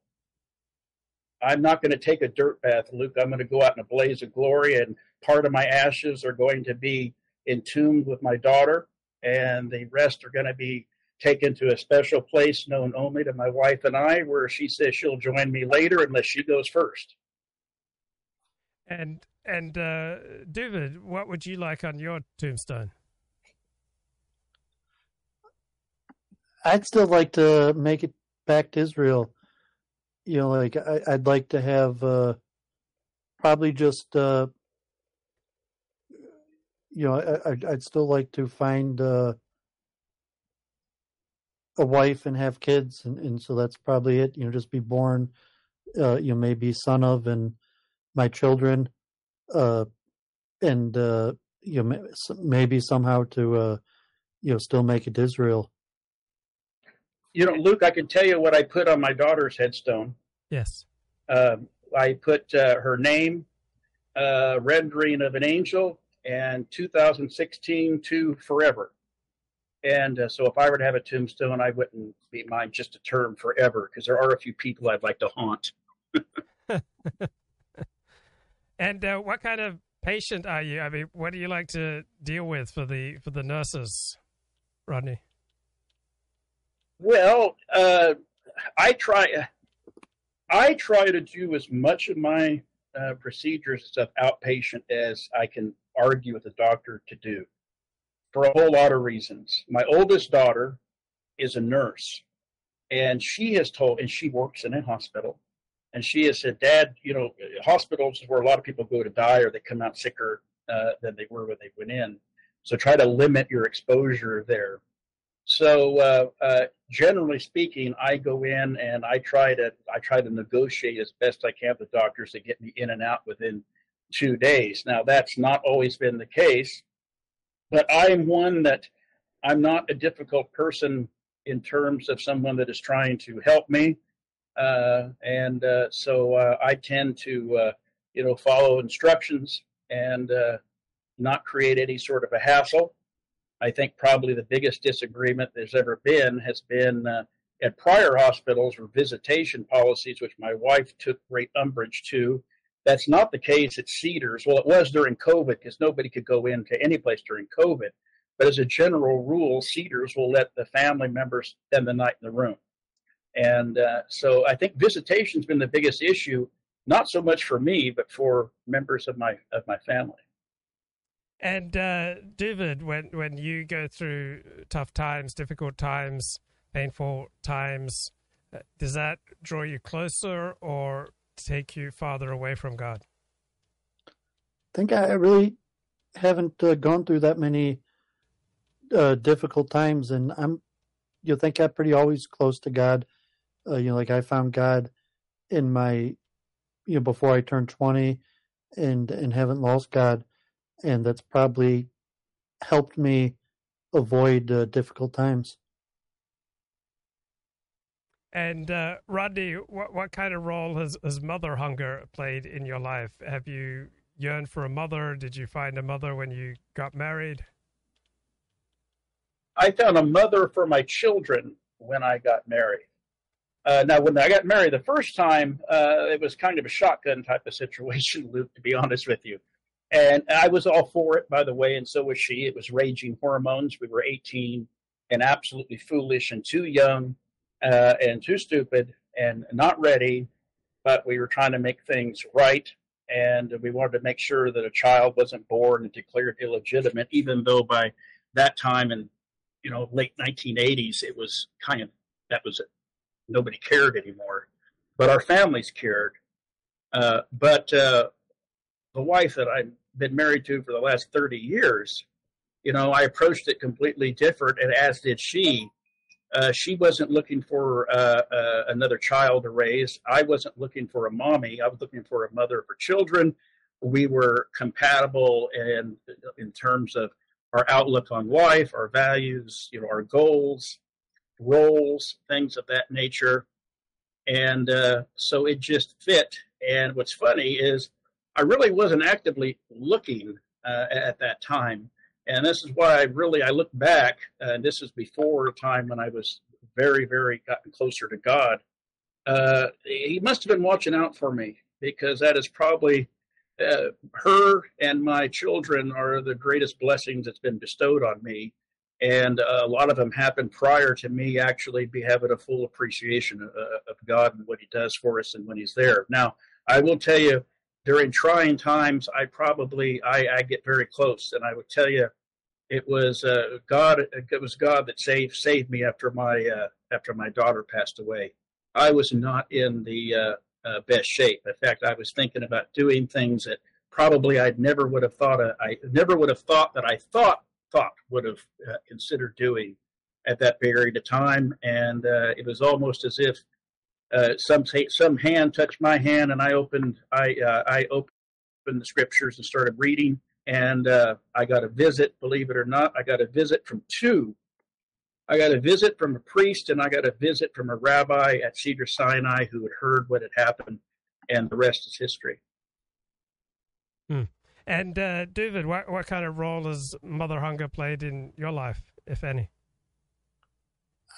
I'm not going to take a dirt bath, Luke. I'm going to go out in a blaze of glory, and part of my ashes are going to be entombed with my daughter, and the rest are going to be taken to a special place known only to my wife and I, where she says she'll join me later unless she goes first. And and uh, David, what would you like on your tombstone? I'd still like to make it back to Israel you know, like I, would like to have uh, probably just, uh, you know, I, would still like to find uh, a wife and have kids, and, and so that's probably it. You know, just be born, uh, you know, maybe son of, and my children, uh, and uh, you know, maybe somehow to, uh, you know, still make it to Israel. You know, Luke, I can tell you what I put on my daughter's headstone. Yes. Um, I put uh, her name, uh, rendering of an angel, and 2016 to forever. And uh, so, if I were to have a tombstone, I wouldn't be mine just a term forever because there are a few people I'd like to haunt. *laughs* and uh, what kind of patient are you? I mean, what do you like to deal with for the for the nurses, Rodney? Well, uh, I try. I try to do as much of my uh, procedures and stuff outpatient as I can argue with the doctor to do for a whole lot of reasons. My oldest daughter is a nurse, and she has told, and she works in a hospital, and she has said, Dad, you know, hospitals is where a lot of people go to die or they come out sicker uh, than they were when they went in. So try to limit your exposure there. So uh, uh, generally speaking, I go in and I try to I try to negotiate as best I can with doctors to get me in and out within two days. Now that's not always been the case, but I am one that I'm not a difficult person in terms of someone that is trying to help me, uh, and uh, so uh, I tend to uh, you know follow instructions and not create any sort of a hassle. I think probably the biggest disagreement there's ever been has been uh, at prior hospitals or visitation policies, which my wife took great umbrage to. That's not the case at Cedars. Well, it was during COVID because nobody could go into any place during COVID. But as a general rule, Cedars will let the family members spend the night in the room. And uh, so I think visitation's been the biggest issue, not so much for me, but for members of my of my family. And uh, David, when when you go through tough times, difficult times, painful times, uh, does that draw you closer or take you farther away from God? I think I really haven't uh, gone through that many uh, difficult times, and I'm you think I'm pretty always close to God. Uh, you know, like I found God in my you know before I turned twenty, and and haven't lost God and that's probably helped me avoid uh, difficult times. And uh, Rodney, what what kind of role has, has mother hunger played in your life? Have you yearned for a mother? Did you find a mother when you got married? I found a mother for my children when I got married. Uh, now, when I got married the first time, uh, it was kind of a shotgun type of situation, *laughs* Luke, to be honest with you. And I was all for it, by the way, and so was she. It was raging hormones. We were 18 and absolutely foolish and too young uh, and too stupid and not ready, but we were trying to make things right. And we wanted to make sure that a child wasn't born and declared illegitimate, even though by that time in you know late 1980s it was kind of that was it. Nobody cared anymore, but our families cared. Uh, but uh, the wife that I've been married to for the last 30 years, you know, I approached it completely different, and as did she. Uh, she wasn't looking for uh, uh, another child to raise. I wasn't looking for a mommy. I was looking for a mother for children. We were compatible in in terms of our outlook on life, our values, you know, our goals, roles, things of that nature, and uh, so it just fit. And what's funny is I really wasn't actively looking uh, at that time. And this is why I really I look back, uh, and this is before a time when I was very, very gotten closer to God. Uh, he must have been watching out for me because that is probably uh, her and my children are the greatest blessings that's been bestowed on me. And uh, a lot of them happened prior to me actually be having a full appreciation of, uh, of God and what He does for us and when He's there. Now, I will tell you, during trying times, I probably I, I get very close, and I would tell you, it was uh, God. It was God that saved saved me after my uh, after my daughter passed away. I was not in the uh, uh best shape. In fact, I was thinking about doing things that probably I never would have thought. Of, I never would have thought that I thought thought would have uh, considered doing at that period of time, and uh, it was almost as if uh, some some hand touched my hand, and I opened I uh, I opened the scriptures and started reading, and uh, I got a visit. Believe it or not, I got a visit from two. I got a visit from a priest, and I got a visit from a rabbi at Cedar Sinai who had heard what had happened, and the rest is history. Hmm. And uh, David, what what kind of role has mother hunger played in your life, if any?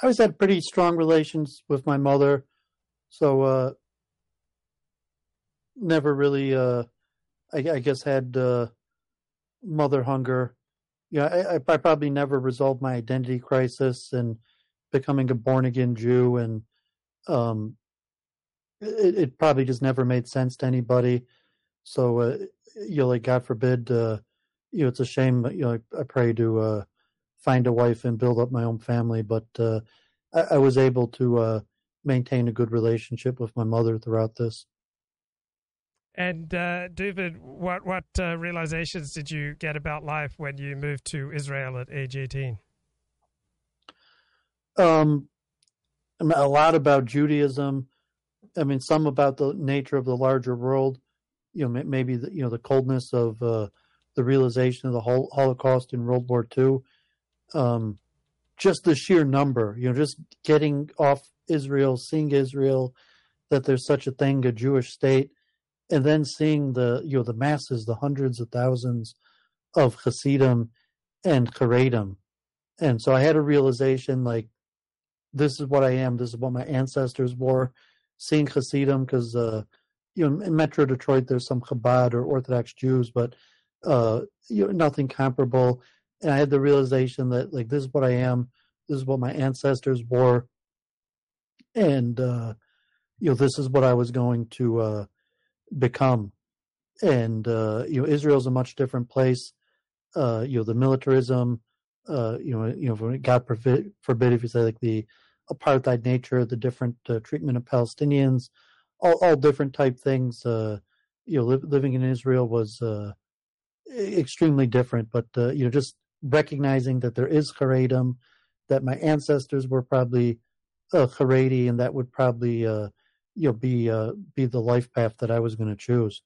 I always had pretty strong relations with my mother, so uh, never really, uh, I, I, guess, had uh, mother hunger. Yeah, I, I, probably never resolved my identity crisis and becoming a born again Jew, and um, it, it, probably just never made sense to anybody. So, uh, you know, like God forbid, uh, you know, it's a shame. You know, I, pray to uh, find a wife and build up my own family, but uh, I, I, was able to uh, maintain a good relationship with my mother throughout this. And uh, David, what what uh, realizations did you get about life when you moved to Israel at age eighteen? Um, a lot about Judaism. I mean, some about the nature of the larger world. You know, maybe the, you know the coldness of uh, the realization of the Holocaust in World War II. Um, just the sheer number, you know, just getting off Israel, seeing Israel, that there's such a thing, a Jewish state, and then seeing the you know the masses, the hundreds of thousands of Hasidim and Haredim. And so I had a realization like this is what I am, this is what my ancestors were. Seeing Hasidim, because uh, you know in Metro Detroit there's some Chabad or Orthodox Jews, but uh, you know nothing comparable. And I had the realization that like this is what I am, this is what my ancestors were, and uh, you know this is what I was going to uh, become. And uh, you know Israel's a much different place. Uh, you know the militarism. Uh, you know you know God forbid, forbid if you say like the apartheid nature, the different uh, treatment of Palestinians, all all different type things. Uh, you know li- living in Israel was uh, extremely different, but uh, you know just recognizing that there is Haredim, that my ancestors were probably a Haredi, and that would probably uh, you know be uh, be the life path that I was going to choose.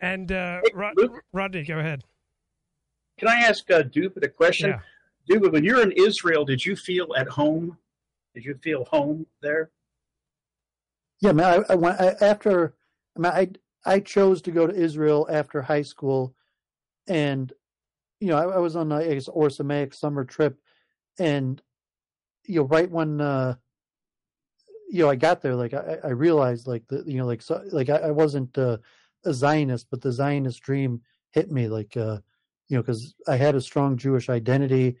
And uh, Rod- Rodney, go ahead. Can I ask uh, Dovid a question? Yeah. Dovid, when you're in Israel, did you feel at home? Did you feel home there? Yeah, man. I, I went I, after. I, mean, I I chose to go to Israel after high school, and you know, I, I was on a, I guess, Or summer trip, and you know, right when uh, you know I got there, like I, I realized, like the you know, like so, like I, I wasn't uh, a Zionist, but the Zionist dream hit me, like uh, you know, because I had a strong Jewish identity.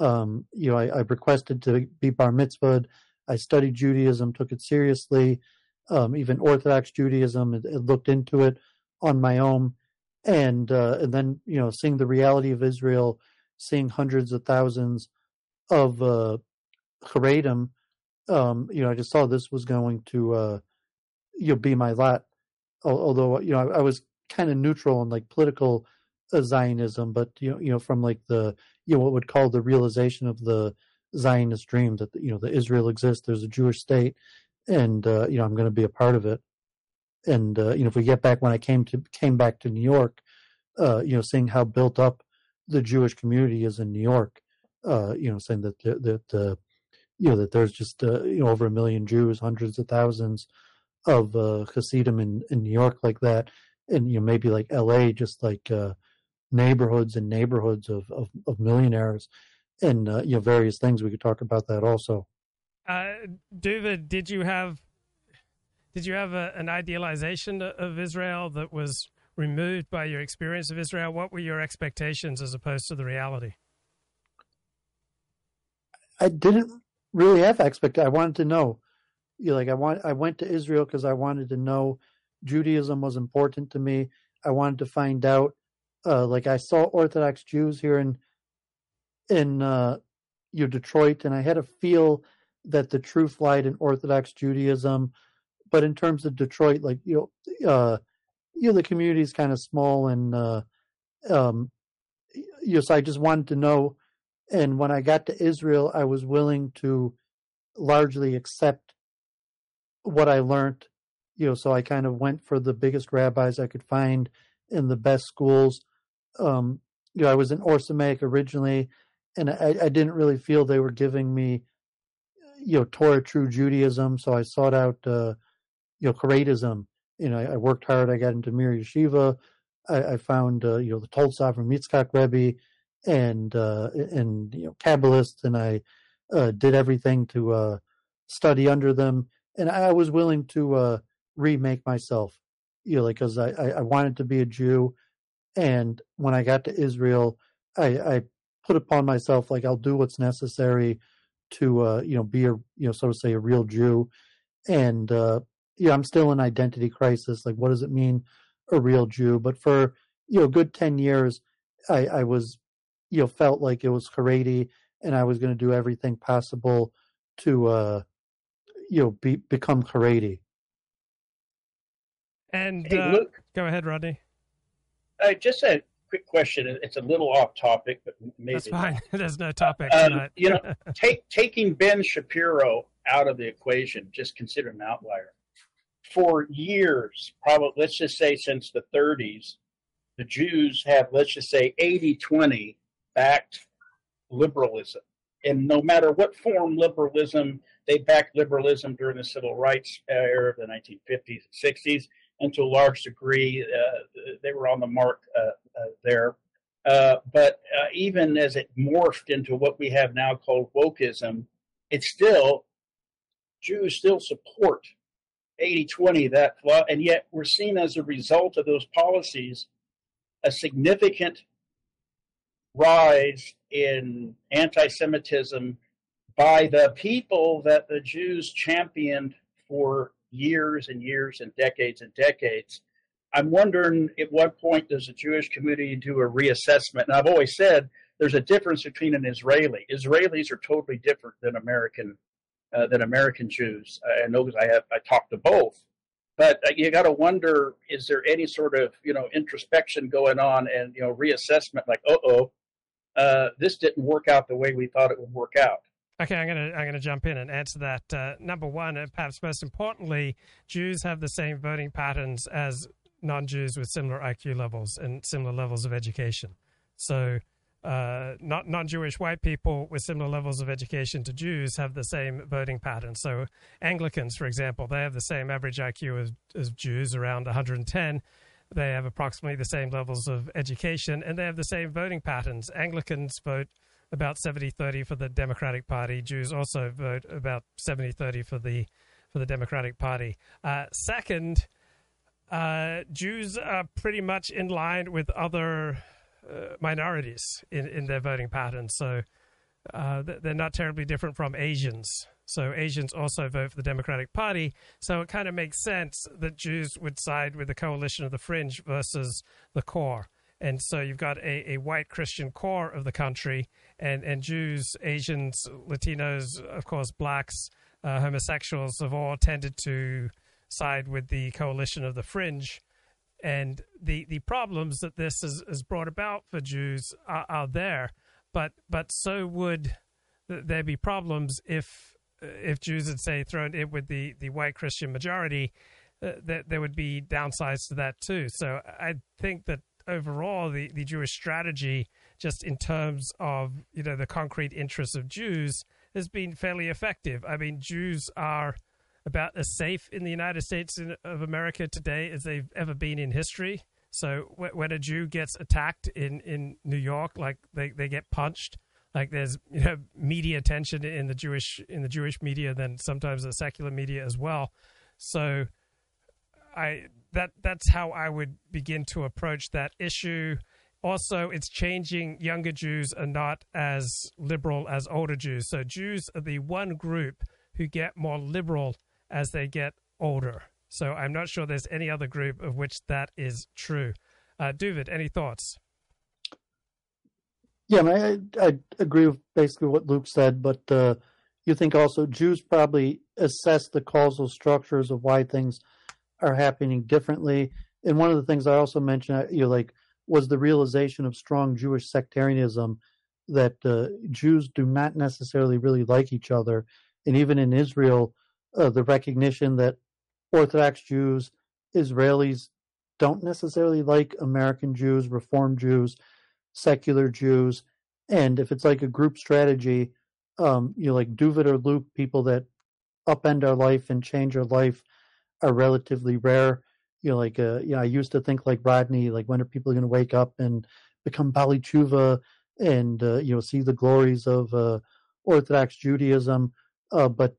Um, you know, I, I requested to be bar mitzvahed. I studied Judaism, took it seriously. Um, even Orthodox Judaism, it, it looked into it on my own and uh, and then you know seeing the reality of Israel, seeing hundreds of thousands of uh, Haredim, um, you know, I just saw this was going to uh, you know be my lot. Although you know I, I was kind of neutral on like political uh, Zionism, but you know you know from like the you know what would call the realization of the Zionist dream that you know the Israel exists, there's a Jewish state, and uh, you know I'm going to be a part of it and uh, you know if we get back when I came to came back to New York, uh, you know seeing how built up the Jewish community is in New York, uh, you know saying that that uh, you know that there's just uh, you know over a million Jews, hundreds of thousands of uh, Hasidim in in New York like that, and you know maybe like L.A. just like uh, neighborhoods and neighborhoods of of, of millionaires, and uh, you know various things we could talk about that also. Uh, David, did you have did you have a, an idealization of Israel that was removed by your experience of Israel? What were your expectations as opposed to the reality? I didn't really have expect. I wanted to know. You know, like I want. I went to Israel because I wanted to know Judaism was important to me. I wanted to find out. Uh, like I saw Orthodox Jews here in in uh, Detroit, and I had a feel that the truth lied in Orthodox Judaism but in terms of Detroit, like you know, uh, you know, the community is kind of small, and uh, um, you know, so I just wanted to know, And when I got to Israel, I was willing to largely accept what I learned. You know, so I kind of went for the biggest rabbis I could find in the best schools. Um, you know, I was in Ohr Somayach originally, and I, I didn't really feel they were giving me, you know, Torah true Judaism. So I sought out, uh, you know, Haredism. You know, I, I, worked hard. I got into Mir Yeshiva. I, I found, uh, you know, the Toldos Avraham Yitzchak Rebbe and, uh, and, you know, Kabbalists, and I uh, did everything to uh, study under them. And I was willing to uh, remake myself, you know, because I, I, wanted to be a Jew. And when I got to Israel, I, I put upon myself like I'll do what's necessary to uh, you know be a you know so to say a real Jew, and uh, yeah, I'm still in identity crisis. Like, what does it mean a real Jew? But for you know, good ten years, I, I was you know felt like it was Haredi, and I was going to do everything possible to uh, you know be become Haredi. And hey, uh, go ahead, Rodney. Uh, just a quick question. It's a little off topic, but maybe that's fine. *laughs* There's no topic um, you know, *laughs* take, taking Ben Shapiro out of the equation, just consider an outlier. For years, probably let's just say since the 30s, the Jews have let's just say 80-20 backed liberalism, and no matter what form liberalism, they backed liberalism during the civil rights era of the 1950s and 60s and to a large degree, uh, they were on the mark uh, uh, there. Uh, but uh, even as it morphed into what we have now called wokeism, it's still, Jews still support 80 20, that and yet we're seeing as a result of those policies a significant rise in anti Semitism by the people that the Jews championed for years and years and decades and decades. I'm wondering at what point does the Jewish community do a reassessment? And I've always said there's a difference between an Israeli. Israelis are totally different than American uh, than American Jews. I know because I have I talked to both, but uh, you got to wonder: is there any sort of you know introspection going on and you know reassessment? Like, uh oh, uh, this didn't work out the way we thought it would work out. Okay, I'm gonna I'm gonna jump in and answer that. Uh, number one, and perhaps most importantly, Jews have the same voting patterns as non-Jews with similar IQ levels and similar levels of education. So, uh, not non-Jewish white people with similar levels of education to Jews have the same voting patterns. So, Anglicans, for example, they have the same average IQ as, as Jews, around 110. They have approximately the same levels of education, and they have the same voting patterns. Anglicans vote about 70-30 for the Democratic Party. Jews also vote about 70-30 for the for the Democratic Party. Uh, second, uh, Jews are pretty much in line with other uh, minorities in, in their voting patterns. So uh, they're not terribly different from Asians. So Asians also vote for the Democratic Party. So it kind of makes sense that Jews would side with the coalition of the fringe versus the core. And so you've got a, a white Christian core of the country and, and Jews, Asians, Latinos, of course, blacks, uh, homosexuals have all tended to side with the coalition of the fringe. And the, the problems that this has, has brought about for Jews are, are there, but but so would there be problems if if Jews had say thrown in with the, the white Christian majority, uh, that there would be downsides to that too. So I think that overall the, the Jewish strategy just in terms of you know the concrete interests of Jews has been fairly effective. I mean, Jews are about as safe in the United States of America today as they've ever been in history. So when a Jew gets attacked in, in New York, like they, they get punched, like there's you know media attention in the Jewish in the Jewish media than sometimes the secular media as well. So I that that's how I would begin to approach that issue also it's changing younger Jews are not as liberal as older Jews. So Jews are the one group who get more liberal as they get older. So I'm not sure there's any other group of which that is true. Uh, David, any thoughts? Yeah, I, I agree with basically what Luke said, but uh, you think also Jews probably assess the causal structures of why things are happening differently. And one of the things I also mentioned, you know, like was the realization of strong Jewish sectarianism that uh, Jews do not necessarily really like each other, and even in Israel, uh, the recognition that Orthodox Jews, Israelis don't necessarily like American Jews, Reform Jews, secular Jews, and if it's like a group strategy, um, you know, like Dovid or Luke, people that upend our life and change our life are relatively rare. You know, like uh, you know, I used to think like Rodney, like when are people going to wake up and become baalei teshuva and uh, you know see the glories of uh, Orthodox Judaism, uh, but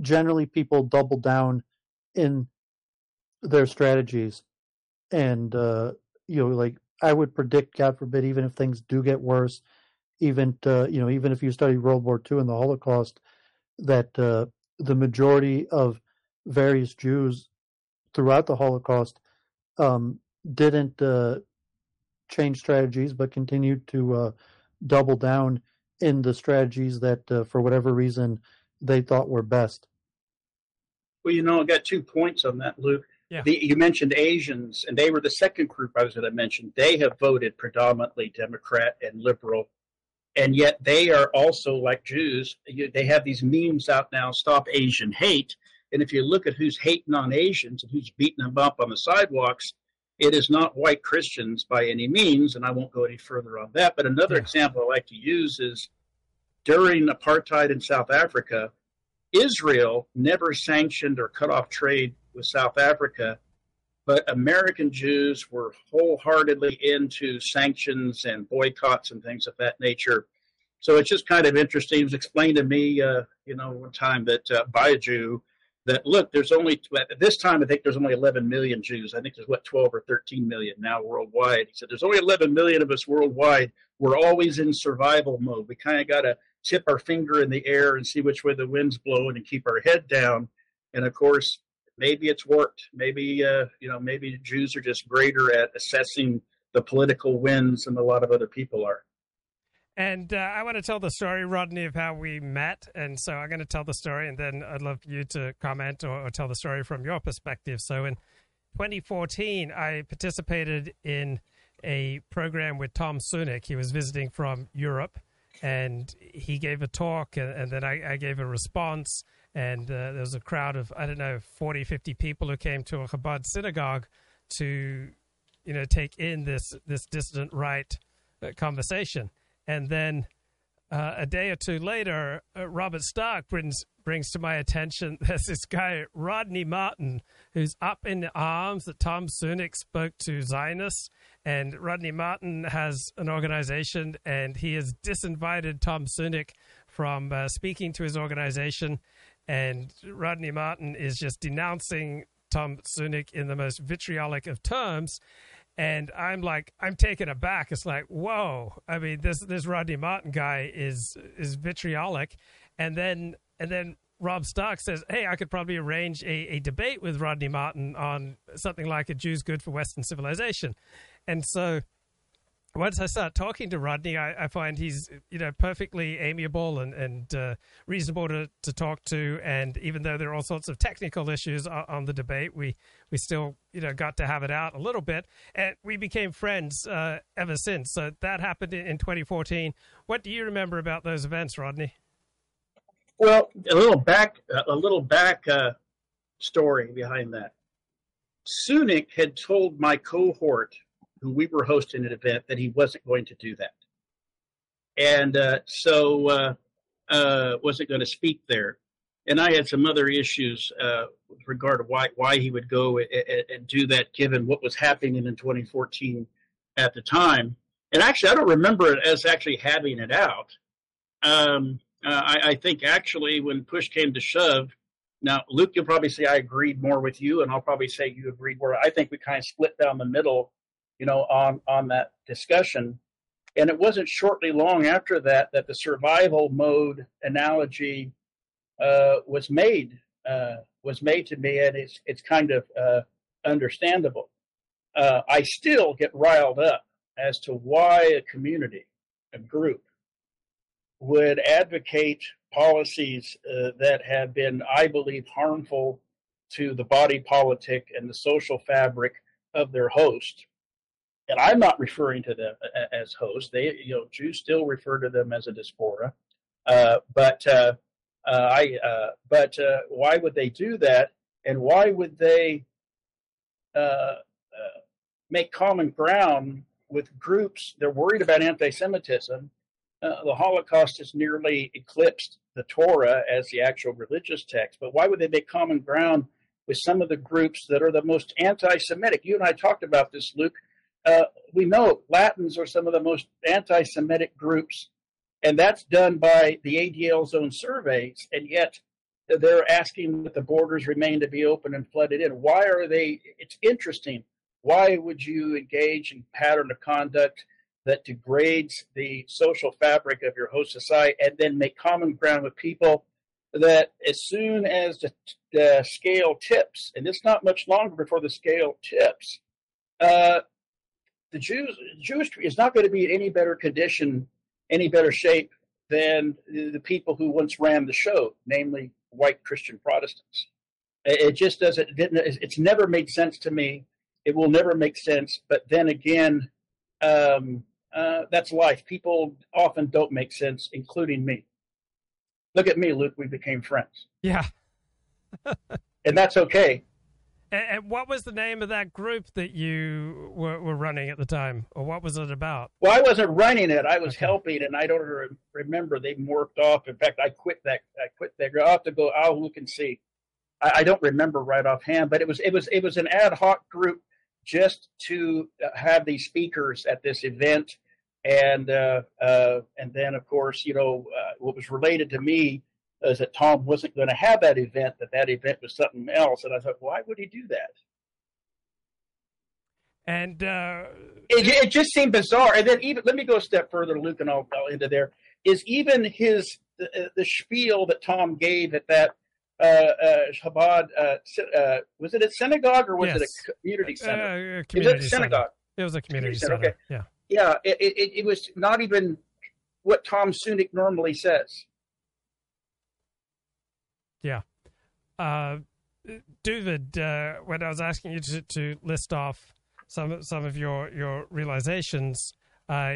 generally people double down in their strategies, and uh, you know, like I would predict, God forbid, even if things do get worse, even uh, you know, even if you study World War II and the Holocaust, that uh, the majority of various Jews throughout the Holocaust um, didn't uh, change strategies, but continued to uh, double down in the strategies that, uh, for whatever reason, they thought were best. Well, you know, I got two points on that, Luke. Yeah. The, you mentioned Asians, and they were the second group I was going to mention. They have voted predominantly Democrat and liberal, and yet they are also like Jews. They have these memes out now: "Stop Asian Hate." And if you look at who's hating on Asians and who's beating them up on the sidewalks, it is not white Christians by any means, and I won't go any further on that. But another yeah. example I like to use is during apartheid in South Africa, Israel never sanctioned or cut off trade with South Africa, but American Jews were wholeheartedly into sanctions and boycotts and things of that nature. So it's just kind of interesting. It was explained to me, uh, you know, one time that uh, by a Jew that look, there's only at this time I think there's only 11 million Jews. I think there's what 12 or 13 million now worldwide. He said there's only 11 million of us worldwide. We're always in survival mode. We kind of got to tip our finger in the air and see which way the wind's blowing and keep our head down. And of course, maybe it's worked. Maybe uh, you know, maybe Jews are just greater at assessing the political winds than a lot of other people are. And uh, I want to tell the story, Rodney, of how we met. And so I'm going to tell the story, and then I'd love you to comment or, or tell the story from your perspective. So in 2014, I participated in a program with Tom Sunic. He was visiting from Europe, and he gave a talk, and, and then I, I, gave a response. And uh, there was a crowd of, I don't know, 40, 50 people who came to a Chabad synagogue to, you know, take in this, this dissident right uh, conversation. And then uh, a day or two later, uh, Robert Stark brings brings to my attention *laughs* there's this guy Rodney Martin who's up in arms that Tom Sunic spoke to Zionists, and Rodney Martin has an organization, and he has disinvited Tom Sunic from uh, speaking to his organization, and Rodney Martin is just denouncing Tom Sunic in the most vitriolic of terms and I'm like, I'm taken aback. It's like, whoa! I mean, this this Rodney Martin guy is is vitriolic, and then and then Rob Stark says, hey, I could probably arrange a, a debate with Rodney Martin on something like a Jew's good for Western civilization, and so once I start talking to Rodney, I, I, find he's you know perfectly amiable and and uh, reasonable to, to talk to. And even though there are all sorts of technical issues on, on, the debate, we we still you know got to have it out a little bit, and we became friends uh, ever since. So that happened in 2014. What do you remember about those events, Rodney? Well, a little back a little back uh, story behind that. Sunic had told my cohort who we were hosting an event that he wasn't going to do that. And uh, so uh, uh, wasn't going to speak there. And I had some other issues uh, with regard to why why he would go and, and, do that, given what was happening in 2014 at the time. And actually, I don't remember it as actually having it out. Um, uh, I, I, think actually, when push came to shove, now Luke, you'll probably say I agreed more with you, and I'll probably say you agreed more. I think we kind of split down the middle you know, on on that discussion. And it wasn't shortly long after that that the survival mode analogy uh, was made uh, was made to me, and it's it's kind of uh, understandable. Uh, I still get riled up as to why a community, a group, would advocate policies uh, that have been, I believe, harmful to the body politic and the social fabric of their host and I'm not referring to them as hosts. They, you know, Jews still refer to them as a diaspora. Uh, but uh, uh, I, uh, but uh, why would they do that? And why would they make common ground with groups? They're worried about anti-Semitism. the Holocaust has nearly eclipsed the Torah as the actual religious text. But why would they make common ground with some of the groups that are the most anti-Semitic? You and I talked about this, Luke uh, we know Latins are some of the most anti Semitic groups, and that's done by the ADL's own surveys, and yet they're asking that the borders remain to be open and flooded in. Why are they? It's interesting. Why would you engage in pattern of conduct that degrades the social fabric of your host society and then make common ground with people that as soon as the, the scale tips, and it's not much longer before the scale tips, uh, the Jews Jewish is not going to be in any better condition, any better shape than the people who once ran the show, namely white Christian Protestants. It just doesn't. It's never made sense to me. It will never make sense. But then again, um, uh, that's life. People often don't make sense, including me. Look at me, Luke. We became friends. Yeah. *laughs* and that's okay. And, what was the name of that group that you were, were, running at the time, or what was it about? Well, I wasn't running it; I was okay. helping, and I don't remember. They morphed off. In fact, I quit that. I quit that. I'll have to go. I'll look and see. I, I don't remember right offhand, but it was it was it was an ad hoc group just to uh, have these speakers at this event, and uh, uh, and then of course you know uh, what was related to me is that Tom wasn't going to have that event, that that event was something else. And I thought, why would he do that? And uh, it, it just seemed bizarre. And then even let me go a step further, Luke, and I'll, I'll into there. Is even his the, the spiel that Tom gave at that uh, uh, Chabad uh, uh, was it a synagogue or was yes. it a community uh, center? Uh, community was it a synagogue? It was a community, community center. center. Okay. Yeah. Yeah. It, it, it was not even what Tom Sunic normally says. Yeah. Uh, David, uh, when I was asking you to, to, list off some some of your your realizations, uh,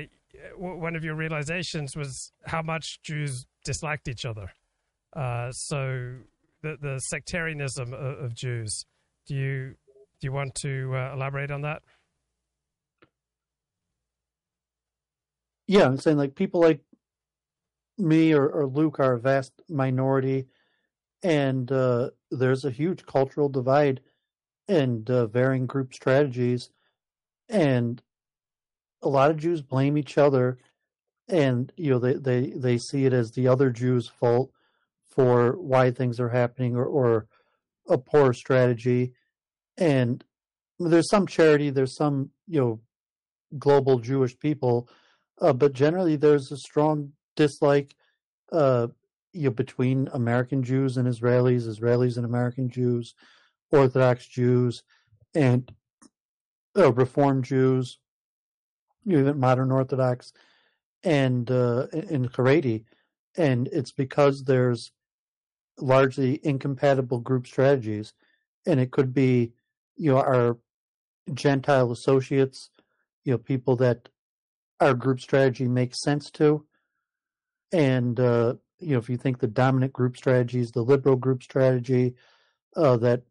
one of your realizations was how much Jews disliked each other. Uh, so the the sectarianism of, of, Jews. Do you do you want to uh, elaborate on that? Yeah, I'm saying like people like me or, or Luke are a vast minority and uh, there's a huge cultural divide and uh, varying group strategies, and a lot of Jews blame each other, and you know they they they see it as the other Jews' fault for why things are happening or, or a poor strategy, and there's some charity, there's some you know global Jewish people, uh, but generally there's a strong dislike uh, you know, between American Jews and Israelis, Israelis and American Jews, Orthodox Jews, and uh, Reform Jews, even modern Orthodox, and uh, in Haredi, and it's because there's largely incompatible group strategies, and it could be, you know, our Gentile associates, you know, people that our group strategy makes sense to, and uh, you know, if you think the dominant group strategy is the liberal group strategy, uh, that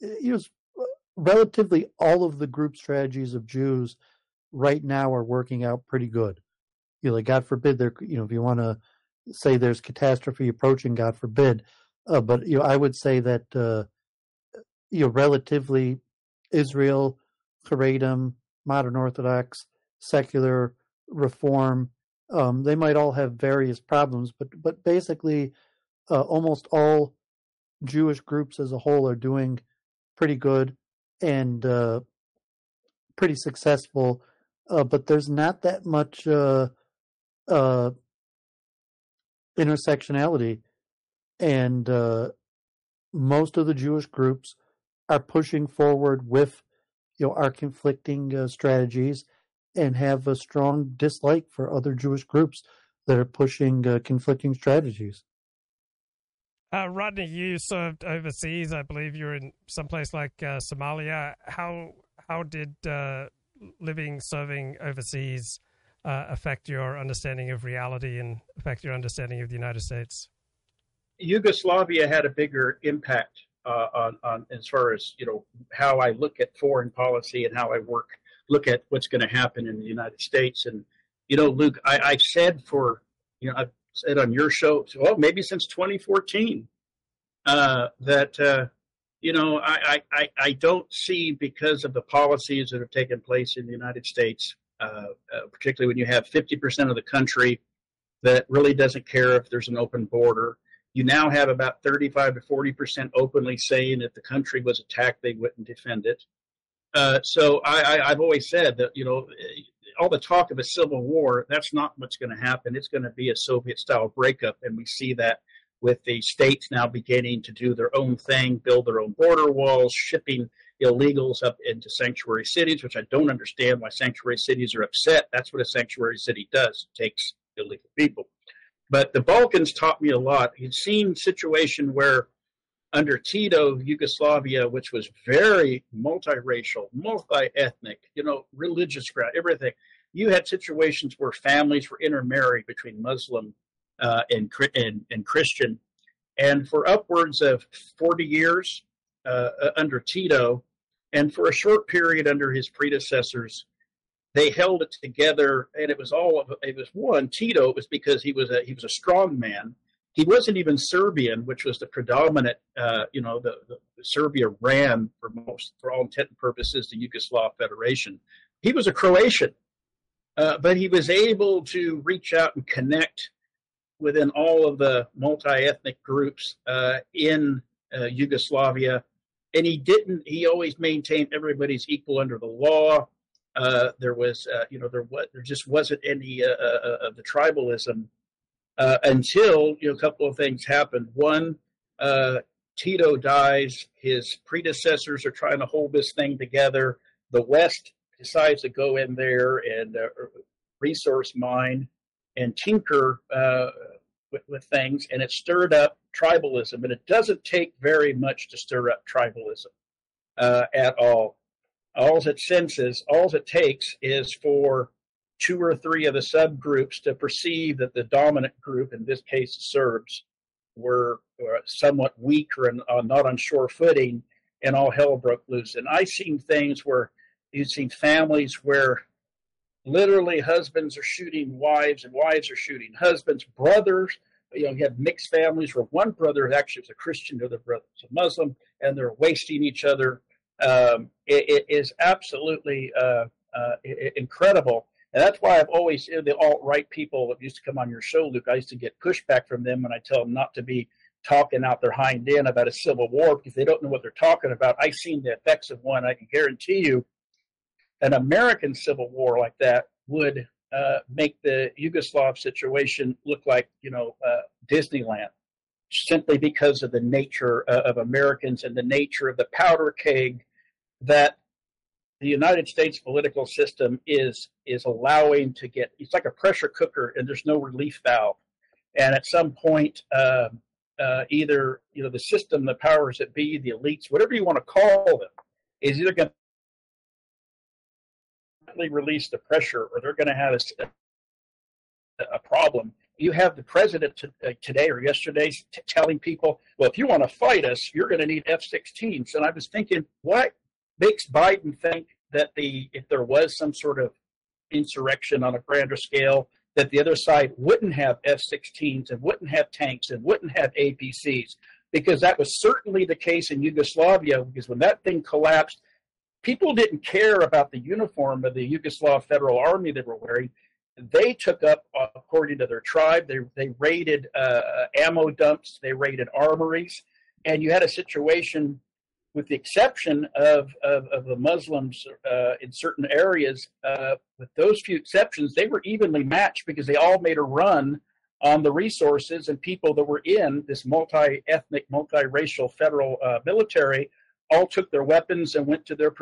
you know, relatively all of the group strategies of Jews right now are working out pretty good. You know, like God forbid there, you know, if you want to say there's catastrophe approaching, God forbid, uh, but you know, I would say that uh, you know, relatively Israel, Haredim, modern Orthodox, secular, Reform, um, they might all have various problems, but but basically, uh, almost all Jewish groups as a whole are doing pretty good and uh, pretty successful. Uh, but there's not that much uh, uh, intersectionality, and uh, most of the Jewish groups are pushing forward with you know our conflicting strategies and have a strong dislike for other Jewish groups that are pushing uh, conflicting strategies. Uh, Rodney, you served overseas. I believe you're in some place like uh, Somalia. How how did uh, living, serving overseas uh, affect your understanding of reality and affect your understanding of the United States? Yugoslavia had a bigger impact uh, on, on as far as you know how I look at foreign policy and how I work look at what's going to happen in the United States. And you know, Luke, I, I said for you know I've said on your show, well, maybe since 2014, uh, that uh, you know I, I I don't see because of the policies that have taken place in the United States, uh, uh particularly when you have 50% of the country that really doesn't care if there's an open border you now have about 35 to 40 percent openly saying if the country was attacked, they wouldn't defend it. Uh, so I, I, I've always said that you know all the talk of a civil war, that's not what's going to happen. It's going to be a Soviet style breakup, and we see that with the states now beginning to do their own thing, build their own border walls, shipping illegals up into sanctuary cities, which I don't understand why sanctuary cities are upset. That's what a sanctuary city does. It takes illegal people. But the Balkans taught me a lot. You'd seen situation where under Tito, Yugoslavia, which was very multiracial, multi-ethnic, you know, religious crowd, everything. You had situations where families were intermarried between Muslim uh, and, and, and Christian, and for upwards of 40 years uh, under Tito, and for a short period under his predecessors, they held it together, and it was all of it was one Tito. It was because he was a he was a strong man. He wasn't even Serbian, which was the predominant. Uh, you know, the, the, Serbia ran for most for all intent and purposes the Yugoslav Federation. He was a Croatian, uh, but he was able to reach out and connect within all of the multi-ethnic groups uh, in uh, Yugoslavia. And he didn't. He always maintained everybody's equal under the law uh, there was, uh, you know, there was there just wasn't any of the tribalism Uh, until you know a couple of things happened. One, uh, Tito dies. His predecessors are trying to hold this thing together. The West decides to go in there and uh, er, resource mine and tinker with, with things, and it stirred up tribalism. And it doesn't take very much to stir up tribalism at all all it senses, all it takes is for two or three of the subgroups to perceive that the dominant group, in this case Serbs, were, were somewhat weak or uh, not on sure footing, and all hell broke loose. And I've seen things where you've seen families where literally husbands are shooting wives and wives are shooting husbands, brothers. You know, you have mixed families where one brother actually is a Christian, the other brother is a Muslim, and they're wasting each other um, it, it is absolutely uh, uh, incredible. And that's why I've always, you know, the alt right people that used to come on your show, Luke, I used to get pushback from them when I tell them not to be talking out their hind end about a civil war because they don't know what they're talking about. I've seen the effects of one. I can guarantee you an American civil war like that would uh, make the Yugoslav situation look like, you know, uh, Disneyland simply because of the nature uh, of Americans and the nature of the powder keg that the United States political system is is allowing to get. It's like a pressure cooker, and there's no relief valve. And at some point, uh, uh, either you know the system, the powers that be, the elites, whatever you want to call them, is either going to release the pressure, or they're going to have a, a problem you have the president uh, today or yesterday t- telling people, well, if you want to fight us, you're going to need F-16s. And I was thinking, what makes Biden think that the if there was some sort of insurrection on a grander scale, that the other side wouldn't have F-16s and wouldn't have tanks and wouldn't have APCs? Because that was certainly the case in Yugoslavia. Because when that thing collapsed, people didn't care about the uniform of the Yugoslav Federal Army they were wearing they took up, according to their tribe, they, they raided uh, ammo dumps, they raided armories, and you had a situation, with the exception of, of, of the Muslims uh, in certain areas, uh, with those few exceptions, they were evenly matched because they all made a run on the resources and people that were in this multi ethnic, multiracial federal uh, military all took their weapons and went to their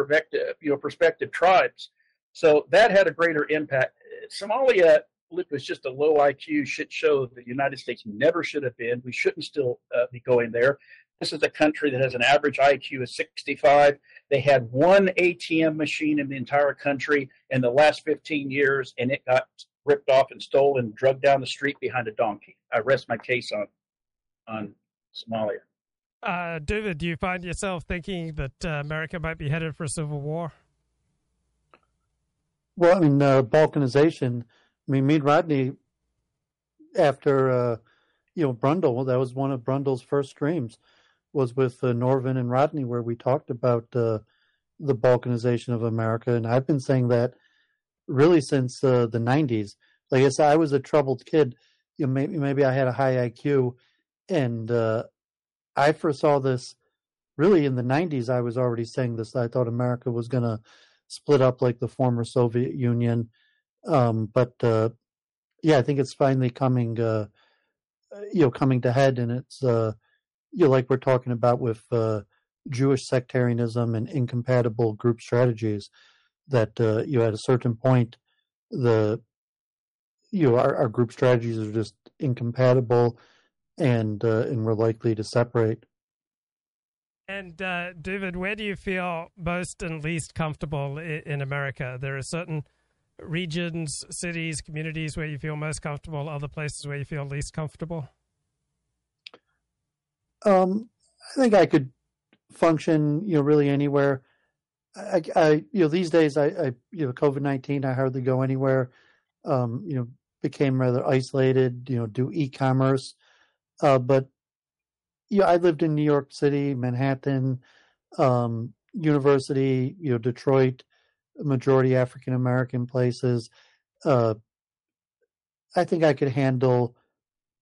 you know, prospective tribes. So that had a greater impact. Somalia was just a low IQ shit show that the United States never should have been. We shouldn't still uh, be going there. This is a country that has an average IQ of 65. They had one ATM machine in the entire country in the last 15 years, and it got ripped off and stolen, drugged down the street behind a donkey. I rest my case on on Somalia. Uh, David, do you find yourself thinking that uh, America might be headed for a civil war? Well, I mean, uh, balkanization. I mean, Mead Rodney, after uh, you know Brundle, that was one of Brundle's first dreams, was with uh, Norvin and Rodney, where we talked about uh, the balkanization of America, and I've been saying that really since uh, the '90s. Like I said, I was a troubled kid. You know, maybe maybe I had a high IQ, and uh, I foresaw this really in the '90s. I was already saying this. I thought America was going to split up like the former Soviet Union. Um, but uh, yeah, I think it's finally coming, uh, you know, coming to head, and it's you like we're talking about with uh, Jewish sectarianism and incompatible group strategies. That uh, you know, at a certain point, the you know our, our group strategies are just incompatible, and uh, and we're likely to separate. And uh, David, where do you feel most and least comfortable in America? There are certain regions, cities, communities where you feel most comfortable, other places where you feel least comfortable. Um, I think I could function, you know, really anywhere. I, I you know, these days, I, I you know, COVID nineteen, I hardly go anywhere. Um, you know, became rather isolated. You know, do e-commerce, uh, but you know, I lived in New York City, Manhattan, um, University, you know, Detroit, majority African American places. Uh, I think I could handle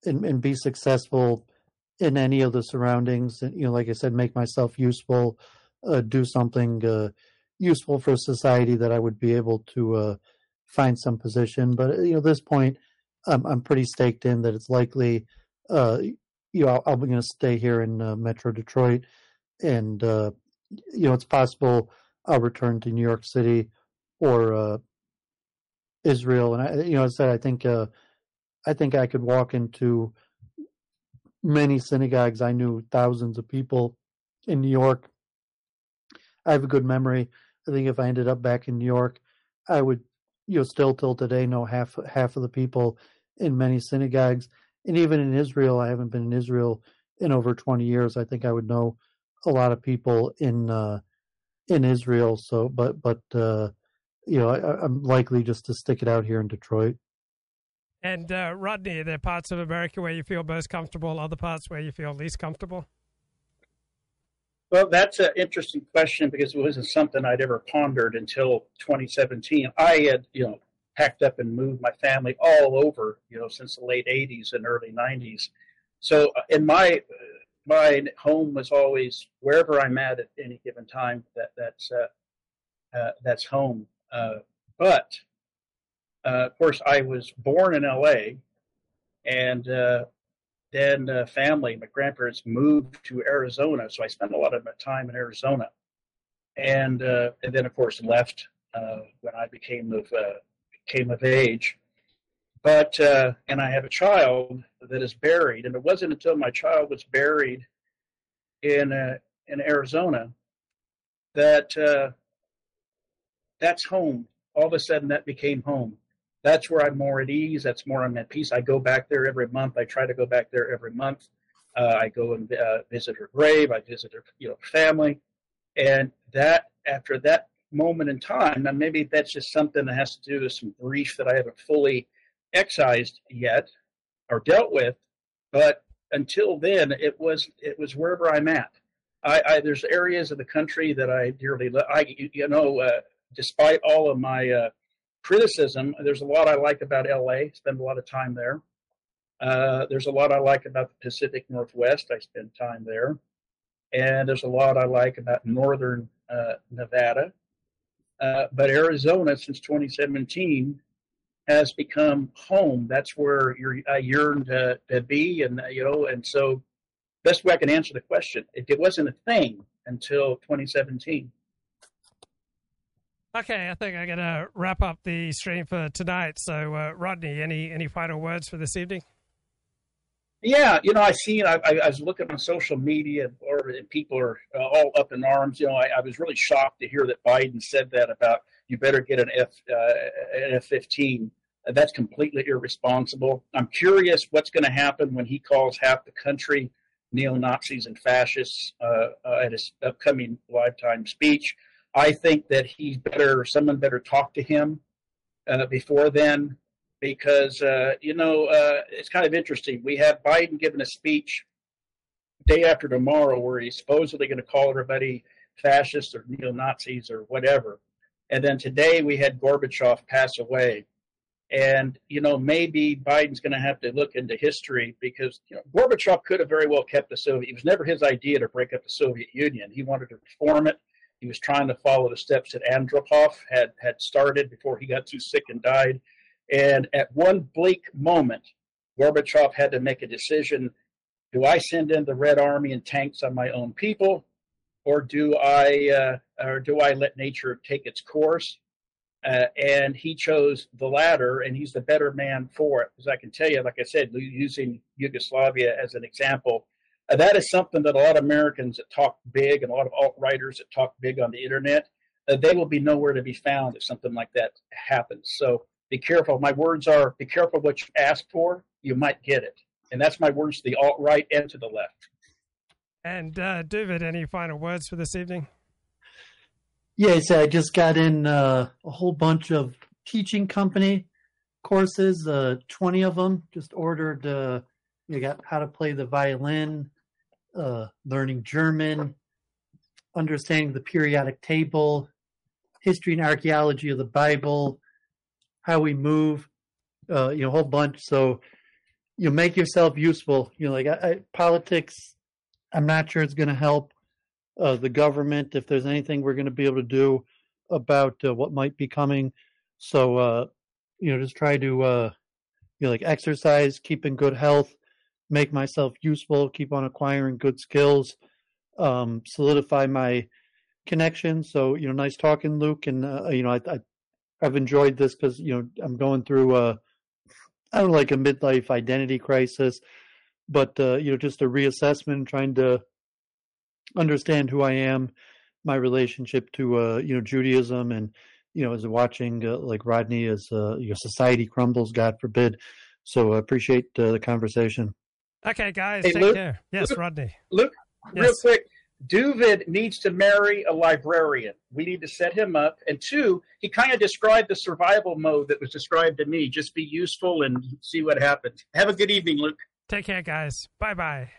and, and, be successful in any of the surroundings. And, you know, like I said, make myself useful, uh, do something uh, useful for society that I would be able to uh, find some position. But, you know, at this point, I'm, I'm pretty staked in that it's likely uh, you know, I'm going to stay here in uh, Metro Detroit, and uh, you know, it's possible I'll return to New York City or uh, Israel. And I, you know, I said I think uh, I think I could walk into many synagogues. I knew thousands of people in New York. I have a good memory. I think if I ended up back in New York, I would, you know, still till today know half half of the people in many synagogues and even in Israel, I haven't been in Israel in over 20 years. I think I would know a lot of people in uh, in Israel. So, but but uh, you know, I, I'm likely just to stick it out here in Detroit. And uh, Rodney, are there parts of America where you feel most comfortable, other parts where you feel least comfortable? Well, that's an interesting question because it wasn't something I'd ever pondered until 2017. I had, you know, packed up and moved my family all over, you know, since the late 80s and early 90s. So uh, in my my home was always wherever I'm at at any given time. That that's uh, uh, that's home. Uh, but uh, of course, I was born in L.A. and uh, then family, my grandparents moved to Arizona, so I spent a lot of my time in Arizona, and and then of course left when I became of came of age. But, uh, and I have a child that is buried, and it wasn't until my child was buried in, uh, in Arizona that uh, that's home. All of a sudden, that became home. That's where I'm more at ease. That's more I'm at peace. I go back there every month. I try to go back there every month. Uh, I go and uh, visit her grave. I visit her, you know, family, and that after that moment in time. Now, maybe that's just something that has to do with some grief that I haven't fully excised yet or dealt with. But until then, it was it was wherever I'm at. I, I there's areas of the country that I dearly love. I you know, uh, despite all of my uh, criticism, there's a lot I like about LA. Spend a lot of time there. Uh, there's a lot I like about the Pacific Northwest. I spend time there, and there's a lot I like about northern uh, Nevada. Uh, but Arizona, since 2017, has become home. That's where I yearned to, to be, and you know, and so best way I can answer the question, it, it wasn't a thing until 2017. Okay, I think I'm gonna wrap up the stream for tonight. So, uh, Rodney, any any final words for this evening? Yeah, you know, I seen. I, I, was looking on social media, or people are uh, all up in arms. You know, I, I, was really shocked to hear that Biden said that about you better get an F uh, an F fifteen. That's completely irresponsible. I'm curious what's going to happen when he calls half the country neo Nazis and fascists uh, uh, at his upcoming lifetime speech. I think that he's better someone better talk to him uh, before then because uh, you know uh, it's kind of interesting. We have Biden giving a speech day after tomorrow where he's supposedly going to call everybody fascists or neo Nazis or whatever, and then today we had Gorbachev pass away. And you know maybe Biden's going to have to look into history because you know Gorbachev could have very well kept the Soviet. It was never his idea to break up the Soviet Union. He wanted to reform it. He was trying to follow the steps that Andropov had had started before he got too sick and died and at one bleak moment, Gorbachev had to make a decision do I send in the Red Army and tanks on my own people, or do I, uh, or do I let nature take its course? Uh, and he chose the latter, and he's the better man for it. Because I can tell you, like I said, using Yugoslavia as an example, uh, that is something that a lot of Americans that talk big and a lot of alt writers that talk big on the internet, uh, they will be nowhere to be found if something like that happens. So be careful. My words are be careful what you ask for, you might get it. And that's my words to the alt right and to the left. And uh, David, any final words for this evening? Yes, I just got in uh, a whole bunch of teaching company courses, uh, 20 of them. Just ordered, uh, you got how to play the violin, uh, learning German, understanding the periodic table, history and archaeology of the Bible, how we move, uh, you know, a whole bunch. So you make yourself useful. You know, like I, I, politics, I'm not sure it's going to help uh, the government if there's anything we're going to be able to do about uh, what might be coming. So, uh, you know, just try to, uh, you know, like exercise, keep in good health, make myself useful, keep on acquiring good skills, um, solidify my connections. So, you know, nice talking, Luke. And, uh, you know, I, I I've enjoyed this because you know I'm going through a I don't know, like a midlife identity crisis, but uh, you know just a reassessment, trying to understand who I am, my relationship to uh, you know Judaism, and you know as watching uh, like Rodney as uh, your society crumbles, God forbid. So I appreciate uh, the conversation. Okay, guys, hey, take Luke, care. Yes, Luke, Rodney. Luke, yes. real quick. Dovid needs to marry a librarian. We need to set him up. And two, he kind of described the survival mode that was described to me. Just be useful and see what happens. Have a good evening, Luke. Take care, guys. Bye bye.